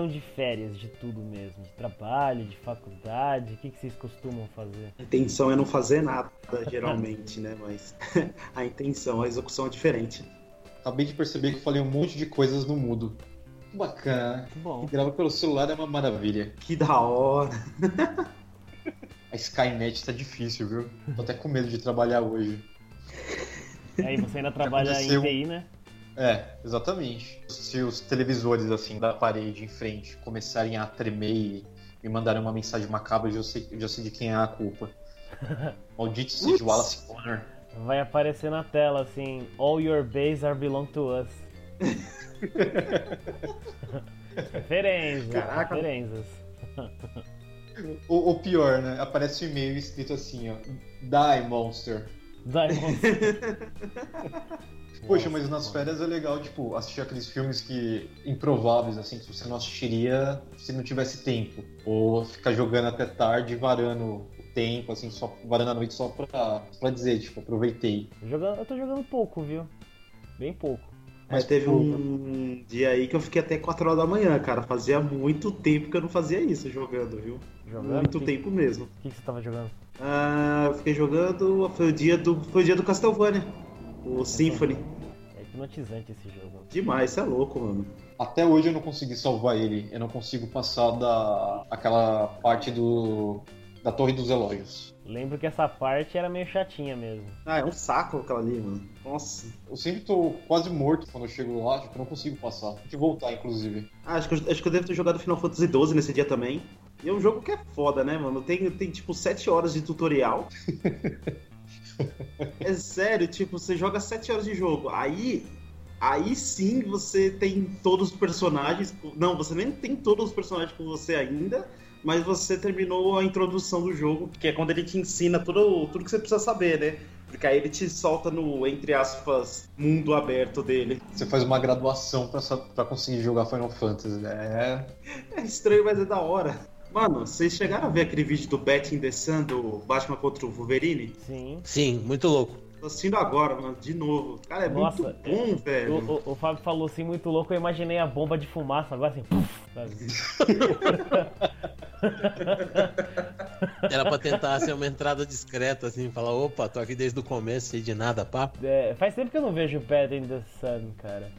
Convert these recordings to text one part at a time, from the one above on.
estão de férias de tudo mesmo? De trabalho, de faculdade? O que, que vocês costumam fazer? A intenção é não fazer nada, geralmente, né? Mas a intenção, a execução é diferente. Acabei de perceber que eu falei um monte de coisas no mudo. Bacana? Bom. Grava pelo celular é uma maravilha. Que da hora. A Skynet tá difícil, viu? Tô até com medo de trabalhar hoje. Aí você ainda trabalha em? TI, né? É, exatamente. Se os televisores, assim, da parede em frente começarem a tremer e me mandarem uma mensagem macabra, eu já sei, eu já sei de quem é a culpa. Maldito seja o Wallace Connor. Vai aparecer na tela assim: All your base are belong to us. referências, Caraca. referências. O, o pior, né? Aparece um e-mail escrito assim, ó. Die, monster. Diamond. Poxa, mas nas férias é legal, tipo, assistir aqueles filmes que improváveis, assim, que você não assistiria se não tivesse tempo. Ou ficar jogando até tarde, varando o tempo, assim, só varando a noite só pra, pra dizer, tipo, aproveitei. Jogando, eu tô jogando pouco, viu? Bem pouco. Mas Mas, teve um dia aí que eu fiquei até 4 horas da manhã, cara. Fazia muito tempo que eu não fazia isso jogando, viu? Jogando? Muito que, tempo mesmo. O que, que você tava jogando? Ah, eu fiquei jogando. Foi o dia do. Foi o dia do Castlevania. O Symphony. É hipnotizante esse jogo. Demais, você é louco, mano. Até hoje eu não consegui salvar ele. Eu não consigo passar da aquela parte do da Torre dos Relógios. Lembro que essa parte era meio chatinha mesmo. Ah, é um saco aquela ali, mano. Nossa. Eu sempre tô quase morto quando eu chego lá, tipo, eu não consigo passar. Tem que voltar, inclusive. Ah, acho, que eu, acho que eu devo ter jogado Final Fantasy XII nesse dia também. E é um jogo que é foda, né, mano? Tem, tem tipo 7 horas de tutorial. é sério, tipo, você joga 7 horas de jogo. Aí. Aí sim você tem todos os personagens. Não, você nem tem todos os personagens com você ainda. Mas você terminou a introdução do jogo, que é quando ele te ensina tudo, tudo que você precisa saber, né? Porque aí ele te solta no, entre aspas, mundo aberto dele. Você faz uma graduação pra conseguir jogar Final Fantasy. É. É estranho, mas é da hora. Mano, vocês chegaram a ver aquele vídeo do Bat in the Sun do Batman contra o Wolverine? Sim. Sim, muito louco. Tô assistindo agora, mano, de novo. Cara, é Nossa, muito bom, velho. O, o, o Fábio falou assim muito louco, eu imaginei a bomba de fumaça agora assim. puf, sabe? Era pra tentar ser uma entrada discreta, assim, falar, opa, tô aqui desde o começo, sei de nada, pá. É, faz tempo que eu não vejo o Bad in the Sun, cara.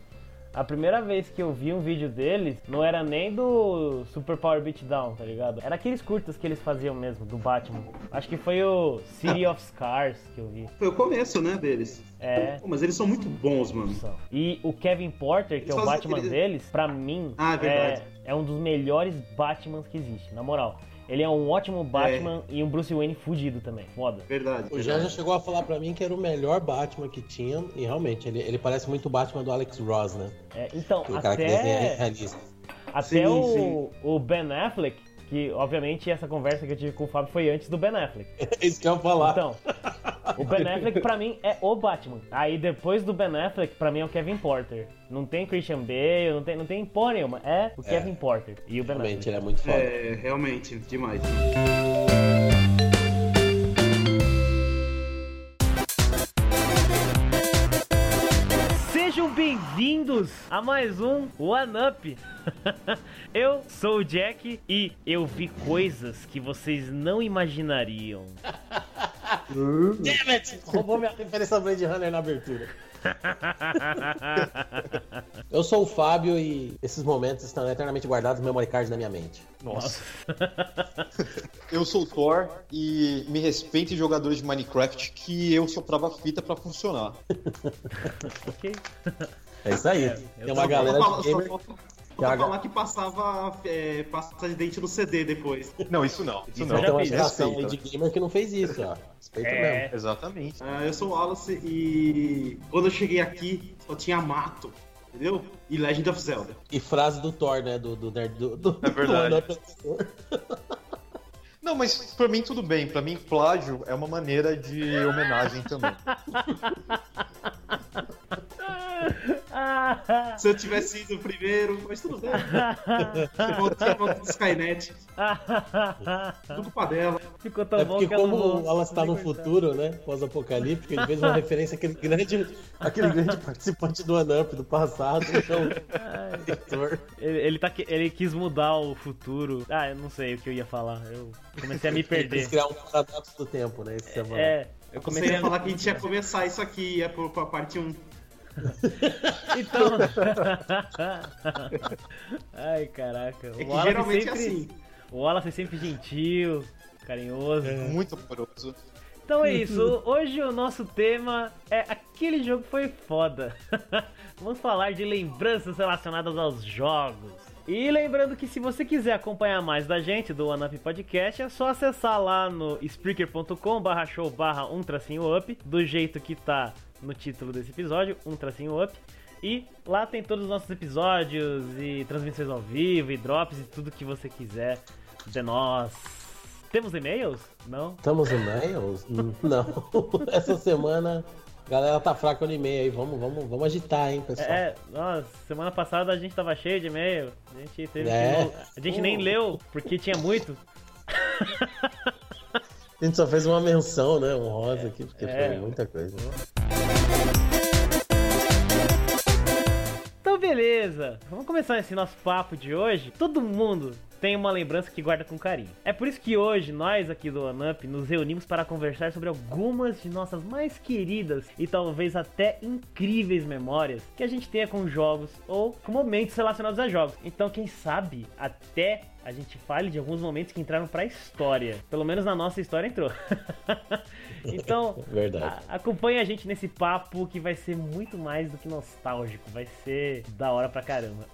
A primeira vez que eu vi um vídeo deles, não era nem do Super Power Beatdown, tá ligado? Era aqueles curtas que eles faziam mesmo, do Batman. Acho que foi o City of Scars que eu vi. Foi o começo, né, deles. É. Pô, mas eles são muito bons, mano. E o Kevin Porter, que é o Eles Batman aquele- deles, pra mim, Ah, é é, é um dos melhores Batmans que existe, na moral. Ele é um ótimo Batman e um Bruce Wayne fudido também. Foda. Verdade. O Jean já chegou a falar pra mim que era o melhor Batman que tinha, e realmente, ele, ele parece muito o Batman do Alex Ross, né? É, então, Que o cara que desenha é até, realista. até Sim, o, sim. o Ben Affleck, que obviamente essa conversa que eu tive com o Fábio foi antes do Ben Affleck. É isso que eu ia falar. Então, o Ben Affleck pra mim é o Batman. Aí depois do Ben Affleck, pra mim é o Kevin Porter. Não tem Christian Bale, não tem, não tem porra nenhuma. É o Kevin Porter e o Ben realmente, Affleck. ele é muito foda. É, realmente, demais. Bem-vindos a mais um One Up. eu sou o Jack e eu vi coisas que vocês não imaginariam. Damn it! Roubou minha referência ao Blade Runner na abertura. Eu sou o Fábio e esses momentos estão eternamente guardados no memory card na minha mente. Nossa. Eu sou o Thor e me respeite jogadores de Minecraft que eu soprava fita pra funcionar. ok? É isso aí. eu Tem uma galera Só fala- de gamer. só a- Falta falar que passava é, pasta de dente no CD depois. Não, isso não. Isso Isso não. Tem uma fiz. geração de gamer que não fez isso, ó. Respeita É. mesmo. Exatamente. Ah, eu sou o Wallace e quando eu cheguei aqui só tinha mato, entendeu? E Legend of Zelda. E frase do Thor, né? Do, do, nerd- do, do, É verdade. do apresentador. Não, mas pra mim tudo bem. Pra mim, plágio é uma maneira de homenagem também. Se eu tivesse ido primeiro, mas tudo bem. Você voltou volta do Skynet. Tudo culpa dela. Ficou tão É bom porque que eu não como vou- ela está no futuro, né? Pós-apocalíptico, ele fez uma referência àquele grande, aquele grande participante do Anup do passado, então. Ele, ele, tá, ele quis mudar o futuro. Ah, eu não sei o que eu ia falar. Eu comecei a me Ele quis perder. criar um paradoxo do tempo, né? Esse semana. É, eu Você comecei ia a. falar que a gente ia começar isso aqui, ia pra parte 1. Então. Ai, caraca. É que O Wallace geralmente sempre, é assim. O Wallace é sempre gentil, carinhoso. Muito amoroso. Então é isso. Hoje o nosso tema é aquele jogo foi foda. Vamos falar de lembranças relacionadas aos jogos. E lembrando que se você quiser acompanhar mais da gente do One Up Podcast, é só acessar lá no spreaker.com barra show barra um tracinho up, do jeito que tá no título desse episódio, um tracinho up. E lá tem todos os nossos episódios e transmissões ao vivo e drops e tudo que você quiser de nós. Temos e-mails? Não? Estamos em mails? Hum, Não. Essa semana a galera tá fraca no e-mail aí. Vamos, vamos, vamos agitar, hein, pessoal. É, nossa, semana passada a gente tava cheio de e-mail. A gente teve É. que- A gente nem leu, porque tinha muito. A gente só fez uma menção, né? Um rosa aqui, porque É. foi muita coisa. Então, beleza. Vamos começar esse nosso papo de hoje. Todo mundo tem uma lembrança que guarda com carinho. É por isso que hoje nós aqui do OneUp nos reunimos para conversar sobre algumas de nossas mais queridas e talvez até incríveis memórias que a gente tenha com jogos ou com momentos relacionados a jogos. Então, quem sabe até a gente fale de alguns momentos que entraram pra história. Pelo menos na nossa história entrou. então, a- acompanhe a gente nesse papo que vai ser muito mais do que nostálgico. Vai ser da hora pra caramba.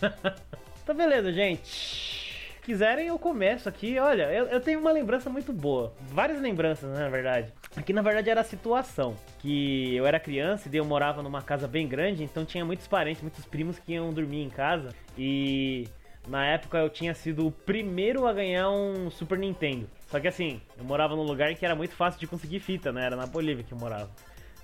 então, beleza, gente. Se quiserem, eu começo aqui. Olha, eu, eu tenho uma lembrança muito boa. Várias lembranças, né, na verdade. Aqui, na verdade, era a situação. Que eu era criança e eu morava numa casa bem grande, então tinha muitos parentes, muitos primos que iam dormir em casa. E na época eu tinha sido o primeiro a ganhar um Super Nintendo. Só que assim, eu morava num lugar que era muito fácil de conseguir fita, né? Era na Bolívia que eu morava.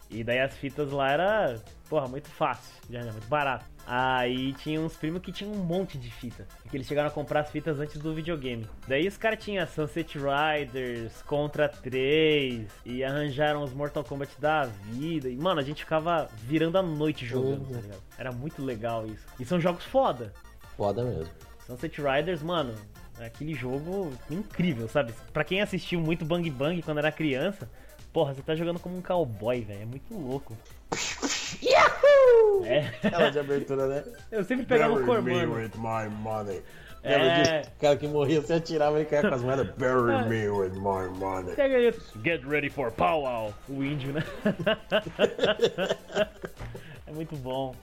E daí as fitas lá era, porra, muito fácil, já era muito barato. Aí tinha uns primos que tinham um monte de fita. E que eles chegaram a comprar as fitas antes do videogame. Daí os caras tinham Sunset Riders, Contra 3, e arranjaram os Mortal Kombat da vida. E, mano, a gente ficava virando a noite jogando, Uhum. tá ligado? Era muito legal isso. E são jogos foda. Foda mesmo. Sunset Riders, mano, é aquele jogo incrível, sabe? Pra quem assistiu muito Bang Bang quando era criança, porra, você tá jogando como um cowboy, velho. É muito louco. É, Aquela de abertura, né? eu sempre pegava o Bury me with my money. Lembra É, disso? O cara que morria, você atirava, ele caía com as moedas. Bury me with my money. pega aí. Get ready for powwow. O índio, né? é muito bom.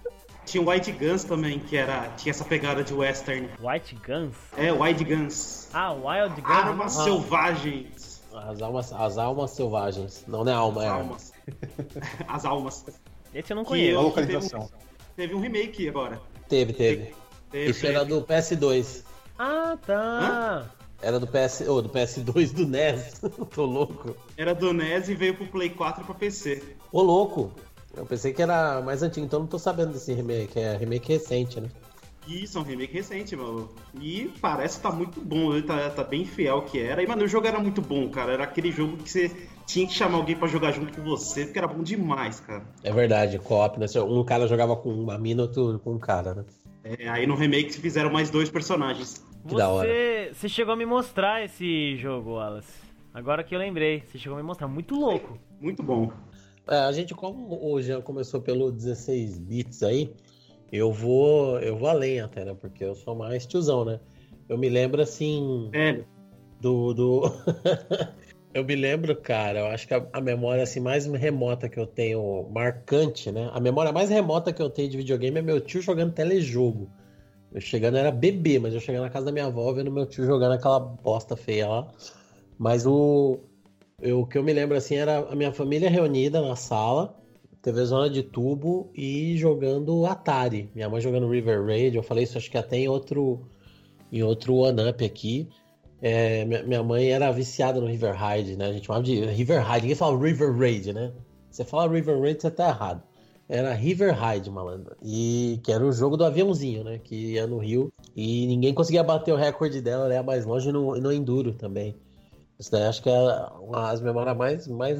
Tinha o White Guns também, que era, tinha essa pegada de western. White Guns? É, White Guns. Ah, Wild Guns. Armas Ah, selvagens. As almas, as almas selvagens. Não, não é alma, é alma. Almas. As almas. Esse eu não Que conheço. A eu- localização. Teve um remake agora. Teve, teve. Teve, Isso era do PS2. Ah, tá. Era do PS. Ou do PS2 do NES. Tô louco. Era do NES e veio pro Play 4 e pra PC. Ô louco. Eu pensei que era mais antigo, então não tô sabendo desse remake. É remake recente, né? Isso, é um remake recente, mano. E parece que tá muito bom, ele tá, tá bem fiel que era. E, mano, o jogo era muito bom, cara. Era aquele jogo que você tinha que chamar alguém pra jogar junto com você, porque era bom demais, cara. É verdade, co-op, né? Um cara jogava com uma mina, outro com um cara, né? É, aí no remake fizeram mais dois personagens. Que da hora. Você, você chegou a me mostrar esse jogo, Wallace. Agora que eu lembrei, você chegou a me mostrar. Muito louco. Muito bom. É, a gente, como hoje já começou pelo 16 bits aí, eu vou, eu vou além até, né? Porque eu sou mais tiozão, né? Eu me lembro assim Velho, do. do... eu me lembro, cara, eu acho que a, a memória assim, mais remota que eu tenho, marcante, né? A memória mais remota que eu tenho de videogame é meu tio jogando telejogo. Eu chegando era bebê, mas eu chegando na casa da minha avó vendo meu tio jogando aquela bosta feia lá. Mas o, eu- o que eu me lembro assim era a minha família reunida na sala, TV zona de tubo e jogando Atari. Minha mãe jogando River Raid. Eu falei isso acho que até em outro em outro One Up aqui. É, minha, mãe era viciada no River Raid, né? A gente chamava de River Raid. Ninguém fala River Raid, né? Você fala River Raid, você tá errado. era River Ride, malandro. E que era o jogo do aviãozinho, né? Que ia no Rio. E ninguém conseguia bater o recorde dela, ela ia mais longe no, no Enduro também. Isso daí acho que é uma das memórias mais, mais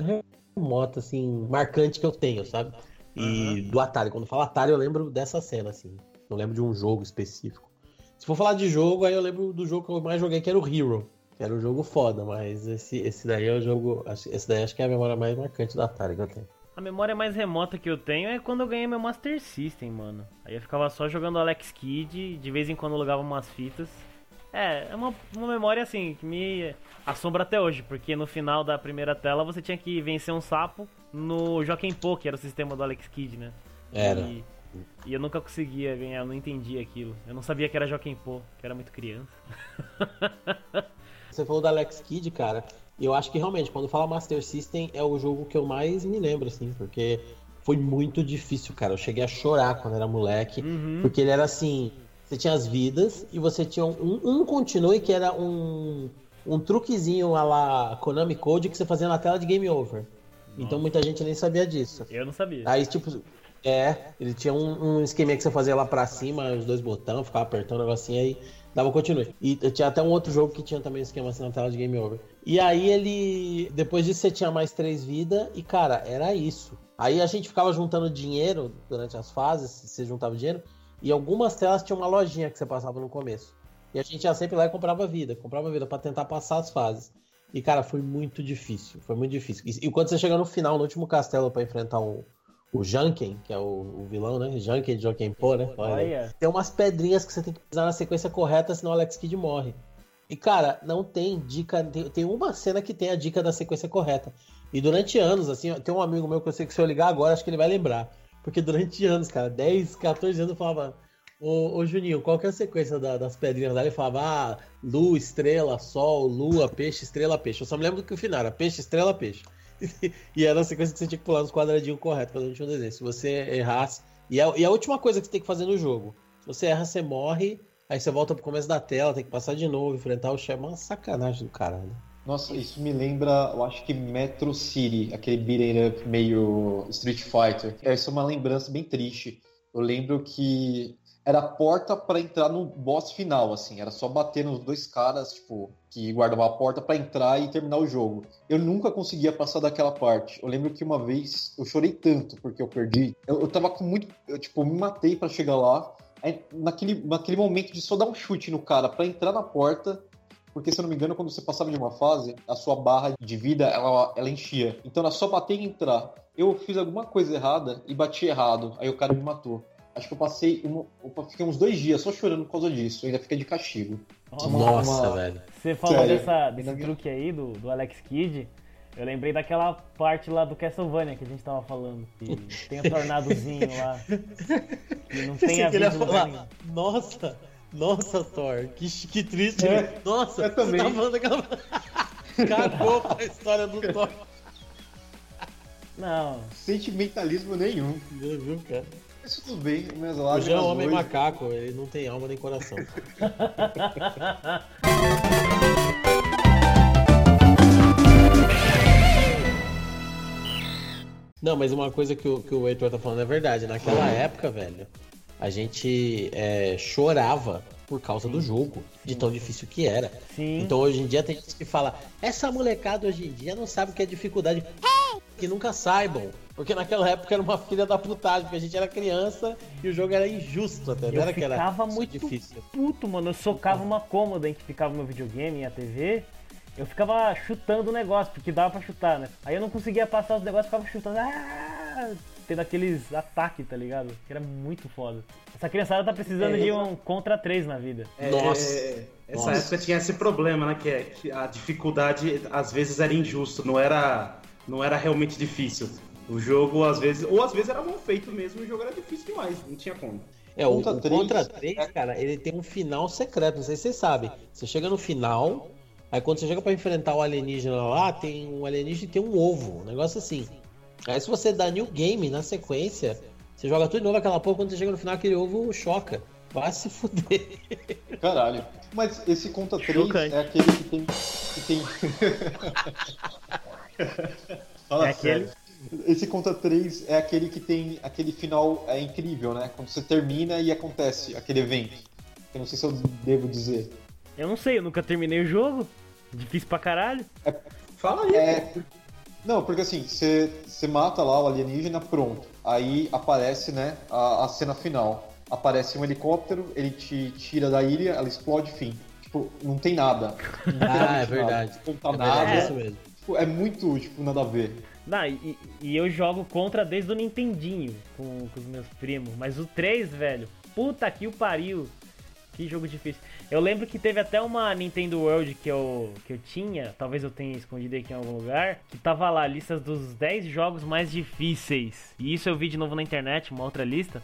remotas, assim, marcante que eu tenho, sabe? E do Atari. Quando falo Atari, eu lembro dessa cena, assim. Não lembro de um jogo específico. Se for falar de jogo, aí eu lembro do jogo que eu mais joguei, que era o Hero. Que era um jogo foda, mas esse, esse daí é o jogo. Esse daí acho que é a memória mais marcante do Atari que eu tenho. A memória mais remota que eu tenho é quando eu ganhei meu Master System, mano. Aí eu ficava só jogando Alex Kidd, de vez em quando eu alugava umas fitas. É, é uma, uma memória assim que me assombra até hoje, porque no final da primeira tela você tinha que vencer um sapo no Joaquim Po, que era o sistema do Alex Kidd, né? Era. E, e eu nunca conseguia ganhar, eu não entendia aquilo. Eu não sabia que era Joaquim Po, que era muito criança. Você falou da Alex Kidd, cara. E eu acho que realmente, quando fala Master System, é o jogo que eu mais me lembro, assim, porque foi muito difícil, cara. Eu cheguei a chorar quando era moleque, Uhum. porque ele era assim: você tinha as vidas e você tinha um, um continue que era um, um truquezinho a la Konami Code que você fazia na tela de Game Over. Então muita gente nem sabia disso. Eu não sabia. Aí, tipo, é, ele tinha um, um esqueminha que você fazia lá pra cima, os dois botões, ficava apertando o negocinho aí, dava continue. E tinha até um outro jogo que tinha também um esquema assim na tela de Game Over. E aí ele. Depois disso você tinha mais três vidas, e cara, era isso. Aí a gente ficava juntando dinheiro durante as fases, você juntava dinheiro, e algumas telas tinha uma lojinha que você passava no começo. E a gente ia sempre lá e comprava vida, comprava vida pra tentar passar as fases. E, cara, foi muito difícil. Foi muito difícil. E, e quando você chega no final, no último castelo, pra enfrentar o, o Janken, que é o, o vilão, né? Janken de Pô, né? Olha. Tem umas pedrinhas que você tem que pisar na sequência correta, senão o Alex Kidd morre. E, cara, não tem dica. Tem, tem uma cena que tem a dica da sequência correta. E durante anos, assim, tem um amigo meu que eu sei que se eu ligar agora, acho que ele vai lembrar. Porque durante anos, cara, 10, 14 anos eu falava. Ô, ô Juninho, qual que é a sequência da- das pedrinhas lá? Ele falava, ah, lua, estrela, sol, lua, peixe, estrela, peixe. Eu só me lembro que o final era peixe, estrela, peixe. e era a sequência que você tinha que pular nos quadradinhos corretos pra não um desenho. Se você errasse. E a, e a última coisa que você tem que fazer no jogo: se você erra, você morre. Aí você volta pro começo da tela, tem que passar de novo, enfrentar o chefe. Uma sacanagem do caralho. Nossa, isso me lembra, eu acho que Metro City, aquele beat'em up meio Street Fighter. Essa é uma lembrança bem triste. Eu lembro que era a porta pra entrar no boss final, assim. Era só bater nos dois caras, tipo, que guardavam a porta pra entrar e terminar o jogo. Eu nunca conseguia passar daquela parte. Eu lembro que uma vez eu chorei tanto porque eu perdi. Eu, eu tava com muito. Eu, tipo, me matei pra chegar lá. Aí, naquele, naquele momento de só dar um chute no cara pra entrar na porta, porque, se eu não me engano, quando você passava de uma fase, a sua barra de vida, ela, ela enchia. Então era só bater e entrar. Eu fiz alguma coisa errada e bati errado. Aí o cara me matou. Acho que eu passei. um- eu fiquei uns dois dias só chorando por causa disso. Eu ainda fiquei de castigo. Nossa, Nossa, uma- velho. Você falou Sério? dessa, desse Ainda- truque aí do, do Alex Kidd. Eu lembrei daquela parte lá do Castlevania que a gente tava falando. Que tem o tornadozinho lá. Que não tem Pensei que ele ia aviso em lugar falar, nossa, nossa, Thor, que, que triste. né? Nossa, eu também. Você tava falando daquela... Cagou com a história do Thor. Não, Sentimentalismo nenhum. Viu, cara? Mas tudo bem, minhas O lágrimas Jean é um homem hoje- macaco, ele não tem alma nem coração. Não, mas uma coisa que o, que o Heitor tá falando é verdade. Naquela época, velho, a gente é, chorava por causa do jogo, de tão difícil que era. sim. Então hoje em dia tem gente que fala, essa molecada hoje em dia não sabe o que é dificuldade. Que nunca saibam. Porque naquela época era uma filha da putagem, porque a gente era criança e o jogo era injusto até. Não Eu era que era ficava muito difícil. puto, mano. Eu socava uma cômoda em que ficava meu videogame e a TV. Eu ficava chutando o negócio, porque dava pra chutar, né? Aí eu não conseguia passar os negócios, ficava chutando. Ah! Tendo aqueles ataques, tá ligado? Que era muito foda. Essa criançada tá precisando É, de um contra 3 na vida. É, Nossa. é, essa Nossa. época tinha esse problema, né? Que, é, que a dificuldade às vezes era injusto, não era, não era realmente difícil. O jogo às vezes, ou às vezes era mal feito mesmo, e o jogo era difícil demais, não tinha como. É, o Contra o três, Contra 3, cara, ele tem um final secreto, não sei se vocês sabem. Você chega no final, aí quando você chega pra enfrentar o alienígena lá, tem um alienígena e tem um ovo, um negócio assim. Aí se você dá new game na sequência, você joga tudo de novo aquela porra, quando você chega no final, aquele ovo choca. Vai se fuder. Caralho. Mas esse conta 3 Chocante. é aquele que tem. Que tem... Fala É aquele- sério. Esse Contra 3 é aquele que tem aquele final é incrível, né? Quando você termina e acontece aquele evento. Eu não sei se eu devo dizer. Eu não sei, eu nunca terminei o jogo. Difícil pra caralho. Fala aí. É, não, porque assim, você você mata lá o alienígena, pronto. Aí aparece, né, a, a cena final. Aparece um helicóptero, ele te tira da ilha, ela explode, fim. Tipo, não tem nada. Ah, é verdade. Nada. Não tá É verdade, nada. é isso mesmo. Tipo, é muito, tipo, nada a ver. Não, e, e eu jogo contra desde o Nintendinho com, com os meus primos. Mas o 3, velho, puta que o pariu. Que jogo difícil. Eu lembro que teve até uma Nintendo World que eu, que eu tinha, talvez eu tenha escondido aqui em algum lugar, que tava lá, listas dos 10 jogos mais difíceis. E isso eu vi de novo na internet, uma outra lista.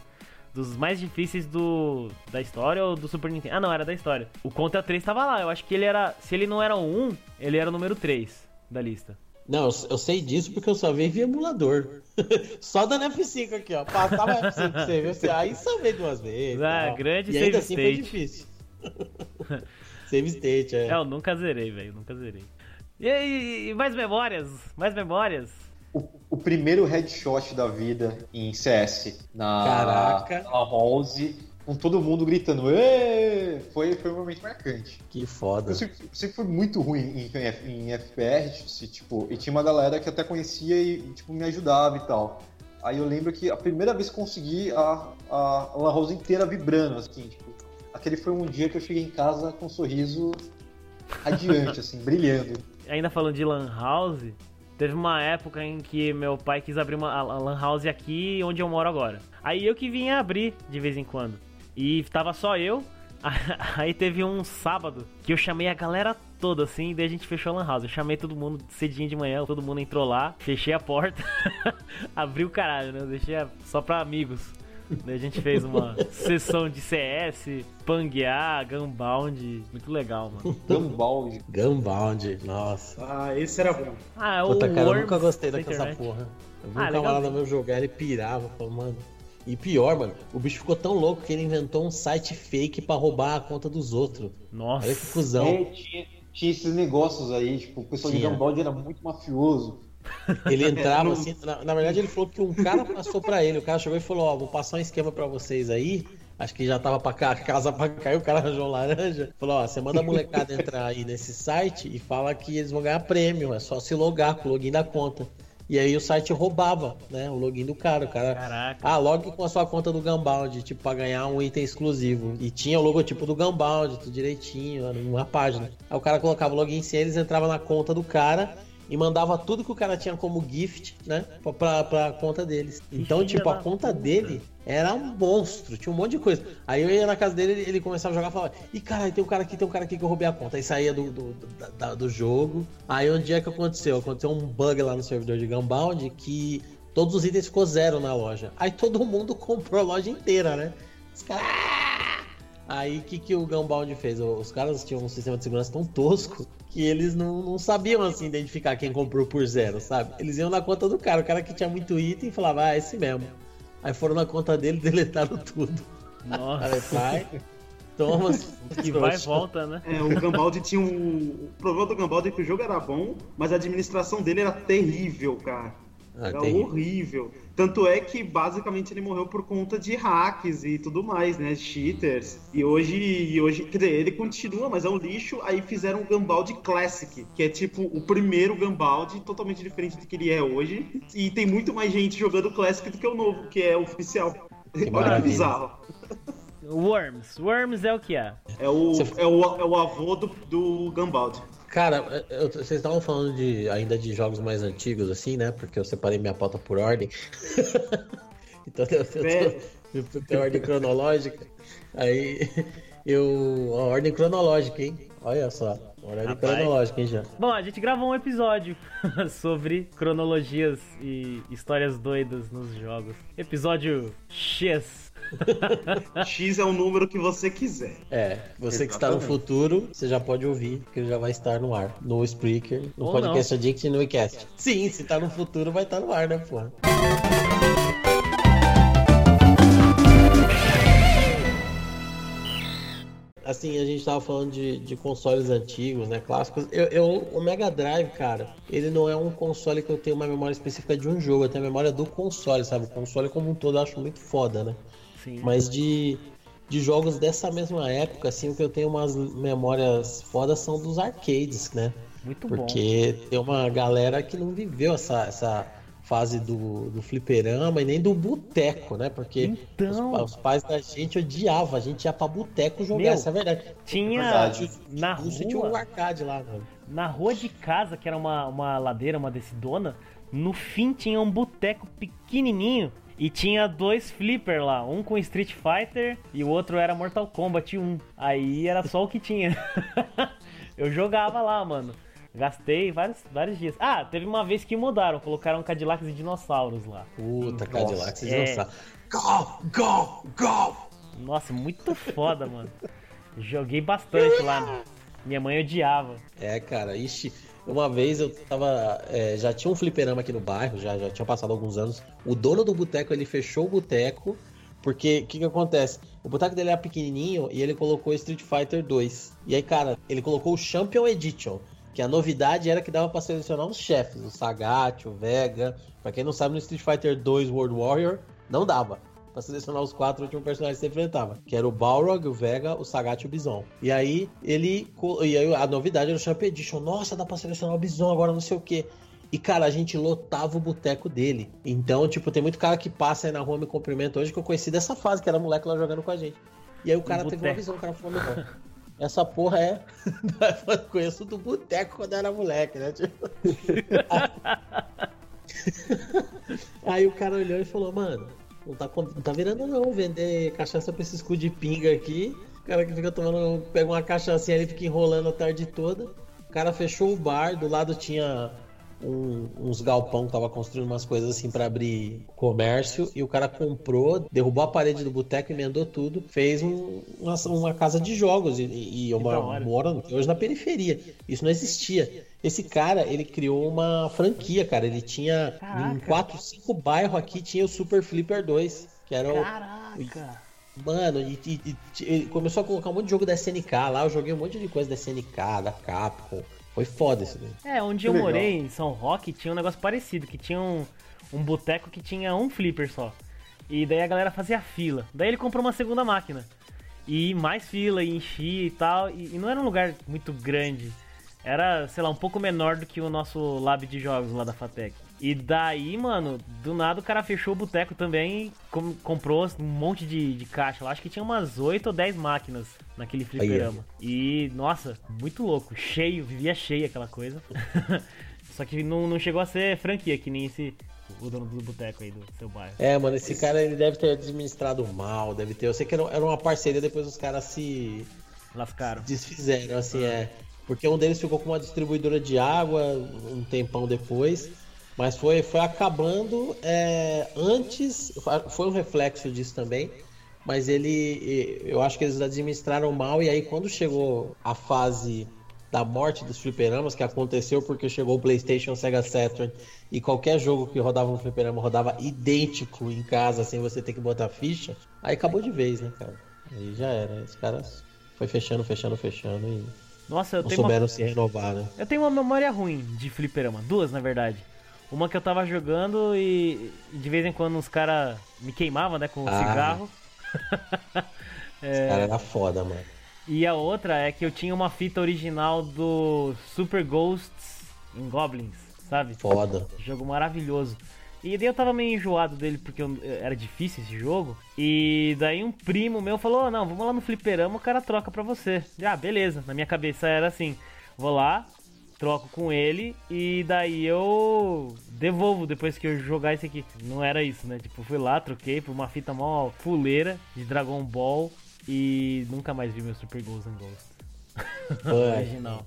Dos mais difíceis do da história ou do Super Nintendo. Ah, não, era da história. O Contra 3 tava lá. Eu acho que ele era. Se ele não era o 1, ele era o número 3 da lista. Não, eu, eu sei disso porque eu só vi via emulador. só dando F5 aqui, ó. Passava F5 pra você ver. Você, aí salvei duas vezes. Ah, tal. grande e ainda save assim foi state. difícil. save state, é. É, eu nunca zerei, velho. Nunca zerei. E aí, e mais memórias? Mais memórias? O, o primeiro headshot da vida em CS na, Caraca. na House, com todo mundo gritando, Ê! Foi, foi um momento marcante. Que foda. Eu sempre, sempre fui muito ruim em, em, FPS, tipo, e tinha uma galera que até conhecia e, tipo, me ajudava e tal. Aí eu lembro que a primeira vez que consegui a, a Lan House inteira vibrando, assim, tipo, aquele foi um dia que eu cheguei em casa com um sorriso radiante, assim, brilhando. Ainda falando de Lan House, teve uma época em que meu pai quis abrir uma a Lan House aqui onde eu moro agora. Aí eu que vinha abrir de vez em quando. E tava só eu. Aí teve um sábado que eu chamei a galera toda assim, e daí a gente fechou a Lan House. Eu chamei todo mundo cedinho de manhã, todo mundo entrou lá, fechei a porta, abri o caralho, né? Eu deixei a- só pra amigos. Daí a gente fez uma sessão de CS, Panguear, Gunbound. Muito legal, mano. Gumball, Gunbound, nossa. Ah, esse era bom. Ah, Puta, o cara, eu Worms nunca gostei da daquela porra. Eu vi Ah, um camarada meu jogar, ele pirava, falou, mano. E pior, mano, o bicho ficou tão louco que ele inventou um site fake pra roubar a conta dos outros. Nossa. Olha que cuzão. É, tinha, tinha esses negócios aí, tipo, o pessoal Tinha. de Gumball era muito mafioso. Ele entrava Não- assim, na, na verdade ele falou que um cara passou pra ele, o cara chegou e falou, ó, vou passar um esquema pra vocês aí, acho que já tava pra cá, a casa pra cair, o cara arranjou laranja, falou, ó, você manda a molecada entrar aí nesse site e fala que eles vão ganhar prêmio, é só se logar com o login da conta. E aí o site roubava, né, o login do cara, o cara... Caraca. Ah, logue com a sua conta do Gunbound, tipo, pra ganhar um item exclusivo. E tinha o logotipo do Gunbound, tudo direitinho, numa página. Aí o cara colocava o login sem eles, entrava na conta do cara e mandava tudo que o cara tinha como gift, né, pra, pra, conta deles. Então, tipo, a conta dele era um monstro, tinha um monte de coisa. Aí eu ia na casa dele, ele, ele começava a jogar e falava, ih, caralho, tem um cara aqui, tem um cara aqui que eu roubei a conta. Aí saía do, do, do, do jogo. Aí um dia que aconteceu? Aconteceu um bug lá no servidor de Gunbound que todos os itens ficou zero na loja. Aí todo mundo comprou a loja inteira, né? Os caras. Aí o que, que o Gunbound fez? Os caras tinham um sistema de segurança tão tosco que eles não, não sabiam assim identificar quem comprou por zero, sabe? Eles iam na conta do cara, o cara que tinha muito item e falava, ah, é esse mesmo. Aí foram na conta dele e deletaram tudo. Aí, Nossa. pai, toma. Que vai e volta, né? É, o Gambaldi tinha um. O problema do Gambaldi é que o jogo era bom, mas a administração dele era terrível, cara. Ah, Era terrível. horrível. Tanto é que basicamente ele morreu por conta de hacks e tudo mais, né? Cheaters. E hoje, e hoje, quer dizer, ele continua, mas é um lixo. Aí fizeram o Gambaldi Classic, que é tipo o primeiro Gambaldi, totalmente diferente do que ele é hoje. E tem muito mais gente jogando o Classic do que o novo, que é o oficial. Olha que bizarro. Worms. Worms é o que é. É o, é o, é o avô do, do Gambaldi. Cara, eu- vocês estavam falando de, ainda de jogos mais antigos, assim, né? Porque eu separei minha pauta por ordem. então eu, eu, É. tô, tem ordem cronológica. Aí eu. A ordem cronológica, hein? Olha só. Ordem Rapaz. cronológica, hein, já. Bom, a gente gravou um episódio sobre cronologias e histórias doidas nos jogos. Episódio X. X é o número que você quiser. É, você que está no Exatamente. futuro, você já pode ouvir, porque ele já vai estar no ar. No Spreaker, no Ou podcast Addict e no WeCast. Sim, se tá no futuro, vai estar no ar, né, porra? assim, a gente tava falando de, de consoles antigos, né? Clássicos. Eu, eu- o Mega Drive, cara, ele não é um console que eu tenho uma memória específica de um jogo, eu tenho a memória do console, sabe? O console como um todo eu acho muito foda, né? Sim. Mas de, de jogos dessa mesma época, assim, o que eu tenho umas memórias fodas são dos arcades, né? Muito bom. Porque tem uma galera que não viveu essa, essa fase do, do fliperama e nem do boteco, né? Porque Então. os, os pais da gente odiavam, a gente ia pra boteco jogar, Meu, isso é verdade. Tinha verdade. na Você tinha um rua, arcade lá, mano. na rua de casa, que era uma, uma ladeira, uma decidona, no fim tinha um boteco pequenininho e tinha dois flipper lá, um com Street Fighter e o outro era Mortal Kombat 1. Aí era só o que tinha. Eu jogava lá, mano. Gastei vários, vários dias. Ah, teve uma vez que mudaram, colocaram Cadillacs e dinossauros lá. Puta, Nossa. Cadillac, vocês É. lançaram. Go, go, go! Nossa, muito foda, mano. Joguei bastante lá. Minha mãe odiava. É, cara, ixi, uma vez eu tava. é, já tinha um fliperama aqui no bairro, já, já tinha passado alguns anos. O dono do boteco, ele fechou o boteco, porque o que, que acontece? O boteco dele era pequenininho e ele colocou Street Fighter 2. E aí, cara, ele colocou o Champion Edition, que a novidade era que dava pra selecionar os chefes, o Sagat, o Vega. Pra quem não sabe, no Street Fighter 2 World Warrior, não dava. Pra selecionar os quatro últimos personagens que você enfrentava. Que era o Balrog, o Vega, o Sagat e o Bison. E aí ele. E aí a novidade era o Champ Edition. Nossa, dá pra selecionar o Bison agora, não sei o quê. E, cara, a gente lotava o boteco dele. Então, tipo, tem muito cara que passa aí na rua me cumprimenta hoje que eu conheci dessa fase, que era moleque lá jogando com a gente. E aí o cara teve uma visão, o cara falou, meu, essa porra é. eu conheço do boteco quando era moleque, né? Tipo... Aí o cara olhou e falou, mano, não tá, não tá virando não vender cachaça pra esses cu de pinga aqui. O cara que fica tomando, pega uma cachaçinha ali fica enrolando a tarde toda. O cara fechou o bar, do lado tinha um- uns galpão que tava construindo umas coisas assim pra abrir comércio. E o cara comprou, derrubou a parede do boteco, emendou tudo, fez um- uma, uma casa de jogos. E, e eu moro, hoje na periferia. Isso não existia. Esse cara, ele criou uma franquia, cara. Ele tinha em Caraca. 4, 5 bairros aqui, tinha o Super Flipper 2, que era o. Caraca! Mano, e, e- e- ele começou a colocar um monte de jogo da SNK lá. Eu joguei um monte de coisa da SNK, da Capcom. Foi foda isso daí. É, onde Que eu legal. morei, em São Roque, tinha um negócio parecido, que tinha um, um boteco que tinha um flipper só. E daí a galera fazia fila. Daí ele comprou uma segunda máquina. E mais fila, e enchia e tal. E, e não era um lugar muito grande. Era, sei lá, um pouco menor do que o nosso lab de jogos lá da Fatec. E daí, mano, do nada o cara fechou o boteco também e com- comprou um monte de, de caixa lá. Acho que tinha umas 8 ou 10 máquinas naquele fliperama. E, nossa, muito louco. Cheio, vivia cheio aquela coisa. Só que não, não chegou a ser franquia, que nem esse o dono do boteco aí do seu bairro. É, mano, esse cara ele deve ter administrado mal, deve ter. Eu sei que era, era uma parceria, depois os caras se Lascaram. desfizeram, assim, é. Porque um deles ficou com uma distribuidora de água um tempão depois. Mas foi, foi acabando é, antes. Foi um reflexo disso também. Mas ele. Eu acho que eles administraram mal. E aí, quando chegou a fase da morte dos fliperamas, que aconteceu porque chegou o PlayStation, o Sega Saturn. E qualquer jogo que rodava no fliperama rodava idêntico em casa, sem você ter que botar ficha. Aí acabou de vez, né, cara? Aí já era. Os caras foi fechando, fechando, fechando. E Nossa, eu não tenho, uma, souberam se renovar, né? eu tenho uma memória ruim de fliperama. Duas, na verdade. Uma que eu tava jogando e, de vez em quando os caras me queimavam, né, com o Ah. cigarro. Esse cara era foda, mano. E a outra é que eu tinha uma fita original do Super Ghosts em Goblins, sabe? Foda. Jogo maravilhoso. E daí eu tava meio enjoado dele porque eu- era difícil esse jogo. E daí um primo meu falou: "Não, vamos lá no fliperama, o cara troca pra você. Ah, beleza. Na minha cabeça era assim: vou lá, troco com ele e daí eu devolvo depois que eu jogar esse aqui. Não era isso, né? Tipo, fui lá, troquei por uma fita mó fuleira de Dragon Ball e nunca mais vi meu Super Ghosts and Ghosts Foi. original.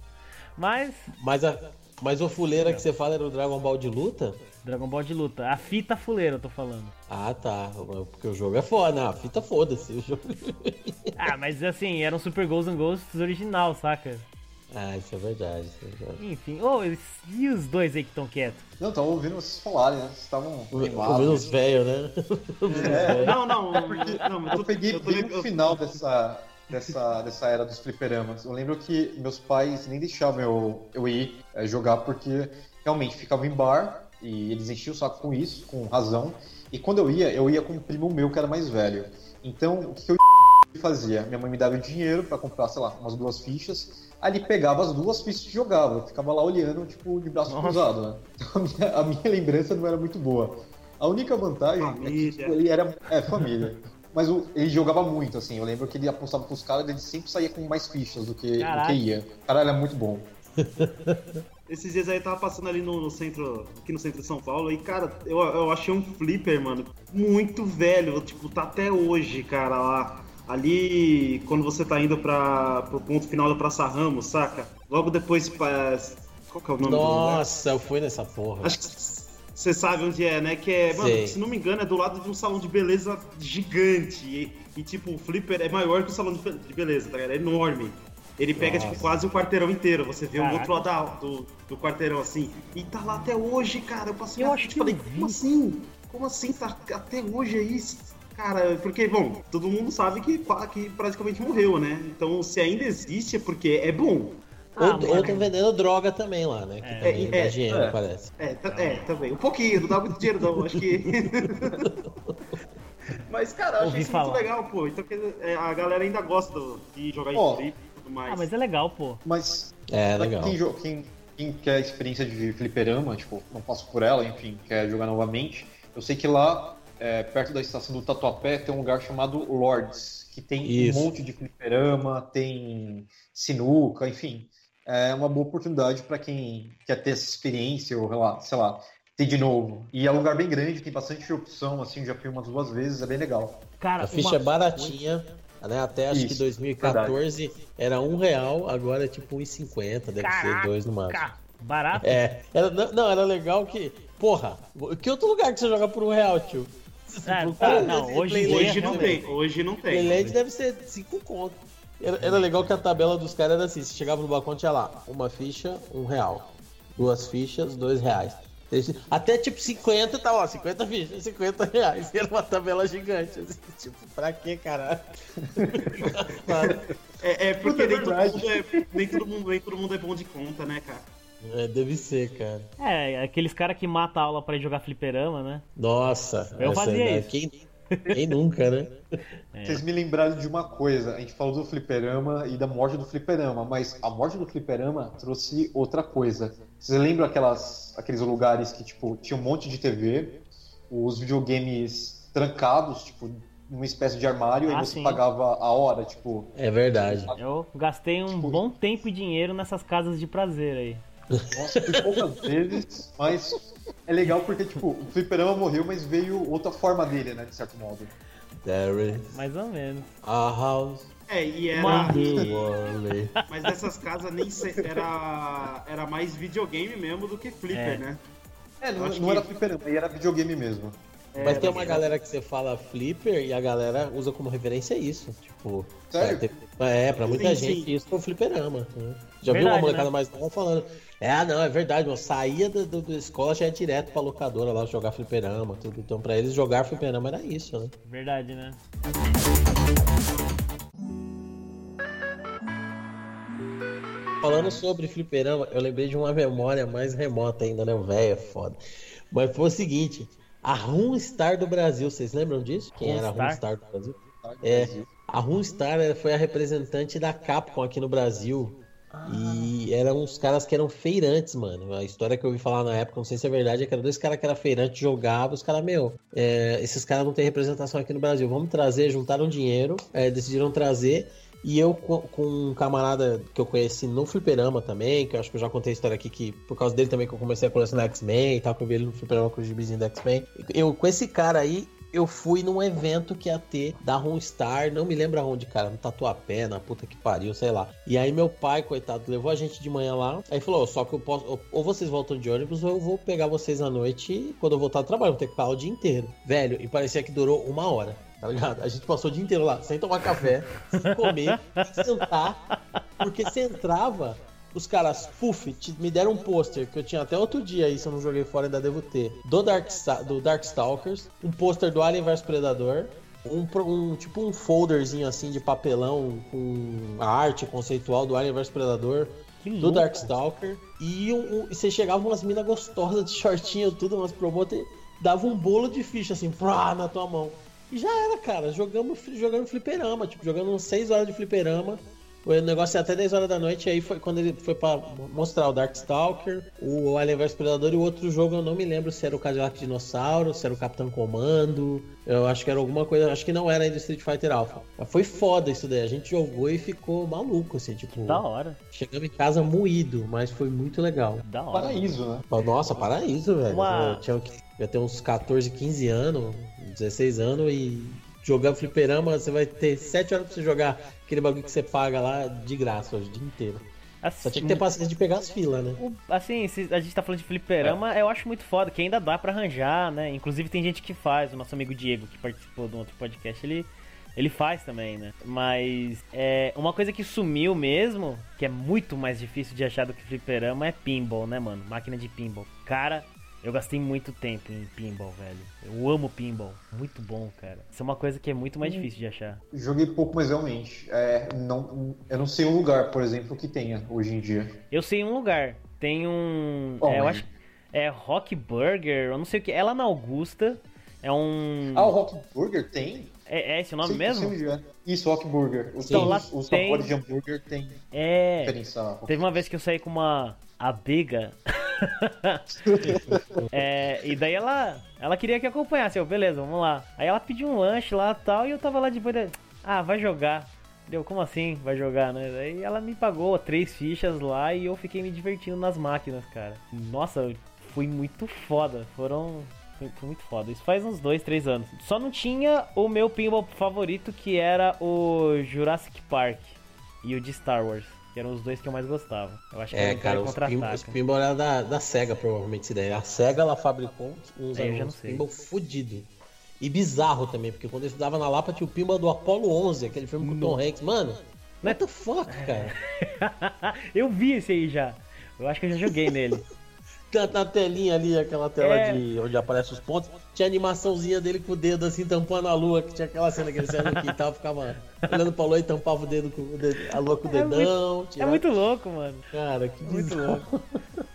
Mas Mas, a, mas o fuleira que você fala era o Dragon Ball de luta? Dragon Ball de luta, a fita fuleira eu tô falando. Ah, tá. Porque o jogo é foda. Não, a fita foda-se. Jogo... Ah, mas assim, era um Super Ghosts and Ghosts original, saca? Ah, isso é verdade. Isso é verdade. Enfim, ô, e os dois aí que estão quietos? Não, tava ouvindo vocês falarem, né? Vocês estavam Ouvindo os velhos, né? É, Não, não, não, mas eu tô- peguei eu tô bem no final dessa, dessa, dessa era dos fliperamas. Eu lembro que meus pais nem deixavam eu, eu ir é, jogar porque realmente ficava em bar e eles enchiam o saco com isso, com razão. E quando eu ia, eu ia com um primo meu que era mais velho. Então, o que eu fazia? Minha mãe me dava o dinheiro para comprar, sei lá, umas duas fichas. Ele pegava as duas fichas e jogava. Eu ficava lá olhando, tipo, de braço Nossa. cruzado, né? Então, a minha, a minha lembrança não era muito boa. A única vantagem é que Família. tipo, ele era. É, família. Mas o- ele jogava muito, assim. Eu lembro que ele apostava pros caras, ele sempre saía com mais fichas do que, do que ia. O cara era muito bom. Esses dias aí eu tava passando ali no, no centro, aqui no centro de São Paulo, e cara, eu, eu achei um flipper, mano, muito velho, tipo, tá até hoje, cara, lá. Ali, quando você tá indo pra, pro ponto final da Praça Ramos, saca? Logo depois, pra- qual que é o nome do lugar? Nossa, eu fui nessa porra. Acho que você sabe onde é, né? Que é, mano, Sei. se não me engano, é do lado de um salão de beleza gigante. E, e, tipo, o flipper é maior que o salão de be- de beleza, tá ligado? É enorme. Ele pega, Nossa. tipo, quase o quarteirão inteiro. Você vê o outro lado da- do, do quarteirão, assim. E tá lá até hoje, cara. Eu passei Eu acho e que eu falei, como assim? Como assim? Tá até hoje aí? Cara, porque, bom, todo mundo sabe que, que praticamente morreu, né? Então, se ainda existe, é porque é bom. Ah, ou, mano. ou tão vendendo droga também lá, né? Que É. também É, dá é, dinheiro, é. parece. É, tá- é, também. Um pouquinho, não dá muito dinheiro não, acho que. Mas, cara, eu achei isso falar. muito legal, pô. Então é, a galera ainda gosta de jogar Ó. em flip e tudo mais. Ah, mas é legal, pô. Mas É, legal. Quem, quem, quem quer experiência de fliperama, tipo, não passo por ela, enfim, quer jogar novamente, eu sei que lá, é, perto da estação do Tatuapé, tem um lugar chamado Lords, que tem Isso. um monte de fliperama, tem sinuca, enfim. É uma boa oportunidade para quem quer ter essa experiência, ou sei lá, sei lá, ter de novo. E é um lugar bem grande, tem bastante opção, assim, já fui umas duas vezes, é bem legal. Cara, A ficha é baratinha, né? Até acho que Isso, 2014 era um real, agora é tipo 1,50, deve ser Caraca, dois no máximo. Barato. É, era, não, não, era legal que, porra, que outro lugar que você joga por um real, tio? Pro tá, não, hoje Hoje não tem, hoje não tem. Playland deve ser 5 conto. Era, era legal que a tabela dos caras era assim: você chegava no balcão, tinha lá, uma ficha, um real. Duas fichas, dois reais. Até tipo 50 tá ó, 50 fichas, 50 reais. Era uma tabela gigante. assim, tipo, pra quê, caralho? É, é porque é nem, todo mundo é, nem, todo mundo, nem todo mundo é bom de conta, né, cara? É, deve ser, cara. É, aqueles caras que matam a aula pra ir jogar fliperama, né? Nossa, Eu fazia né, isso. Quem, quem nunca, né? Vocês me lembraram de uma coisa, a gente falou do fliperama e da morte do fliperama, mas a morte do fliperama trouxe outra coisa. Vocês lembram aquelas, aqueles lugares que, tipo, tinha um monte de TV, os videogames trancados, tipo, numa espécie de armário, Ah, e você sim. pagava a hora, tipo... É verdade. Eu gastei um bom tempo e dinheiro nessas casas de prazer aí. Nossa, fui poucas vezes, mas é legal porque, tipo, o fliperama morreu, mas veio outra forma dele, né, de certo modo. There is Mais ou menos. a house É, e era. Mas nessas casas nem se- era, era mais videogame mesmo do que flipper, É. né? É, não, Acho não que- era fliperama, aí era videogame mesmo. Mas tem uma galera que você fala flipper e a galera usa como referência isso. Tipo, Sério? pra ter- é, pra muita Sim, gente sim. isso é um fliperama. né? Já viu Verdade, uma molecada né? mais nova falando. É, não, é verdade, eu saía da, do- escola já ia direto pra locadora lá jogar fliperama, tudo. Então pra eles jogar fliperama era isso, né? Verdade, né? Falando sobre fliperama, eu lembrei de uma memória mais remota ainda, né? Velho é foda. Mas foi o seguinte: a Runstar do Brasil, vocês lembram disso? Quem era a Runstar? Runstar do Brasil? É, a Runstar foi a representante da Capcom aqui no Brasil. E eram uns caras que eram feirantes, mano. A história que eu ouvi falar na época, não sei se é verdade, é que eram dois caras que eram feirantes, jogavam, os caras, meu, é, esses caras não têm representação aqui no Brasil. Vamos trazer, juntaram dinheiro, é, decidiram trazer. E eu, com, um camarada que eu conheci no Fliperama também, que eu acho que eu já contei a história aqui, que por causa dele também que eu comecei a colecionar X-Men e tal, que eu vi ele no Fliperama com os gibizinhos do X-Men. Eu, com esse cara aí, eu fui num evento que ia ter da Runstar, não me lembro aonde, cara, no Tatuapé, na puta que pariu, sei lá. E aí meu pai, coitado, levou a gente de manhã lá, aí falou, "Ó, só que eu posso, ou- vocês voltam de ônibus ou eu vou pegar vocês à noite quando eu voltar do trabalho, vou ter que ficar o dia inteiro. Velho, e parecia que durou uma hora. Tá ligado? A gente passou o dia inteiro lá, sem tomar café, sem comer, sem sentar, porque você entrava, os caras, puf, me deram um pôster que eu tinha até outro dia aí, se eu não joguei fora ainda devo ter, do, Dark, do Darkstalkers, um pôster do Alien vs Predador, um, um- tipo um folderzinho assim de papelão com a arte conceitual do Alien vs Predador, Que do louco. Darkstalker. E, um- um- e você chegava umas minas gostosas de shortinho, tudo, umas promoter, dava um bolo de ficha assim, prá, na tua mão. E já era, cara. Jogamos, jogando fliperama, tipo, jogando uns 6 horas de fliperama. O negócio é até 10 horas da noite, aí foi quando ele foi pra mostrar o Darkstalker, o Alien vs Predador e o outro jogo eu não me lembro se era o Cadillac Dinossauro, se era o Capitão Comando. Eu acho que era alguma coisa, acho que não era ainda Street Fighter Alpha. Mas foi foda isso daí, a gente jogou e ficou maluco, assim, tipo. Da hora. Chegamos em casa moído, mas foi muito legal. Da hora. Paraíso, né? Nossa, paraíso, velho. Uma- Eu tinha, eu uns 14, 15 anos, 16 anos e jogar fliperama, você vai ter 7 horas pra você jogar aquele bagulho que você paga lá de graça hoje, o dia inteiro. Só tinha que ter paciência de pegar as filas, né? O- assim, a gente tá falando de fliperama, eu acho muito foda, que ainda dá pra arranjar, né? Inclusive tem gente que faz, o nosso amigo Diego, que participou de um outro podcast, ele, ele faz também, né? Mas é, uma coisa que sumiu mesmo, que é muito mais difícil de achar do que fliperama, é pinball, né, mano? Máquina de pinball. Cara, eu gastei muito tempo em pinball, velho. Eu amo pinball. Muito bom, cara. Isso é uma coisa que é muito mais difícil de achar. Joguei pouco, mas realmente. é, não, eu não sei um lugar, por exemplo, que tenha hoje em dia. Eu sei um lugar. Tem um. Bom, é, eu acho. É Rock Burger, eu não sei o que. É lá na Augusta. É um. Ah, o Rock Burger tem? É, é esse o nome Sei- mesmo? sei onde é. Isso, Rock Burger. Os, Então, lá os, os tem- sabores de hambúrguer tem É. diferença. Teve uma vez que eu saí com uma abiga. é, e daí ela, ela queria que acompanhasse. Eu, beleza, vamos lá. Aí ela pediu um lanche lá tal. E eu tava lá de. Ah, vai jogar. Deu, como assim vai jogar, né? Daí ela me pagou três fichas lá e eu fiquei me divertindo nas máquinas, cara. Nossa, foi muito foda. Foram. Foi, foi muito foda. Isso faz uns dois, três anos. Só não tinha o meu pinball favorito, que era o Jurassic Park e o de Star Wars. Que eram os dois que eu mais gostava. Eu acho que É, era cara, os, pin, os pinball era da, da SEGA, provavelmente, isso daí. A SEGA, ela fabricou uns, É, uns pinball fudido. E bizarro também, porque quando eu estudava na Lapa tinha o pinball do Apollo 11, aquele filme com o Tom Hanks. Mano, what the fuck, cara? eu vi esse aí já. Eu acho que eu já joguei nele. Na, na telinha ali, aquela tela É. de onde aparecem os pontos, tinha a animaçãozinha dele com o dedo assim, tampando a lua, que tinha aquela cena que ele saia no quintal, ficava olhando pra lua e tampava o dedo com o dedo, a lua com o É dedão. É tirava- muito louco, mano. Cara, que Muito bizarro. louco.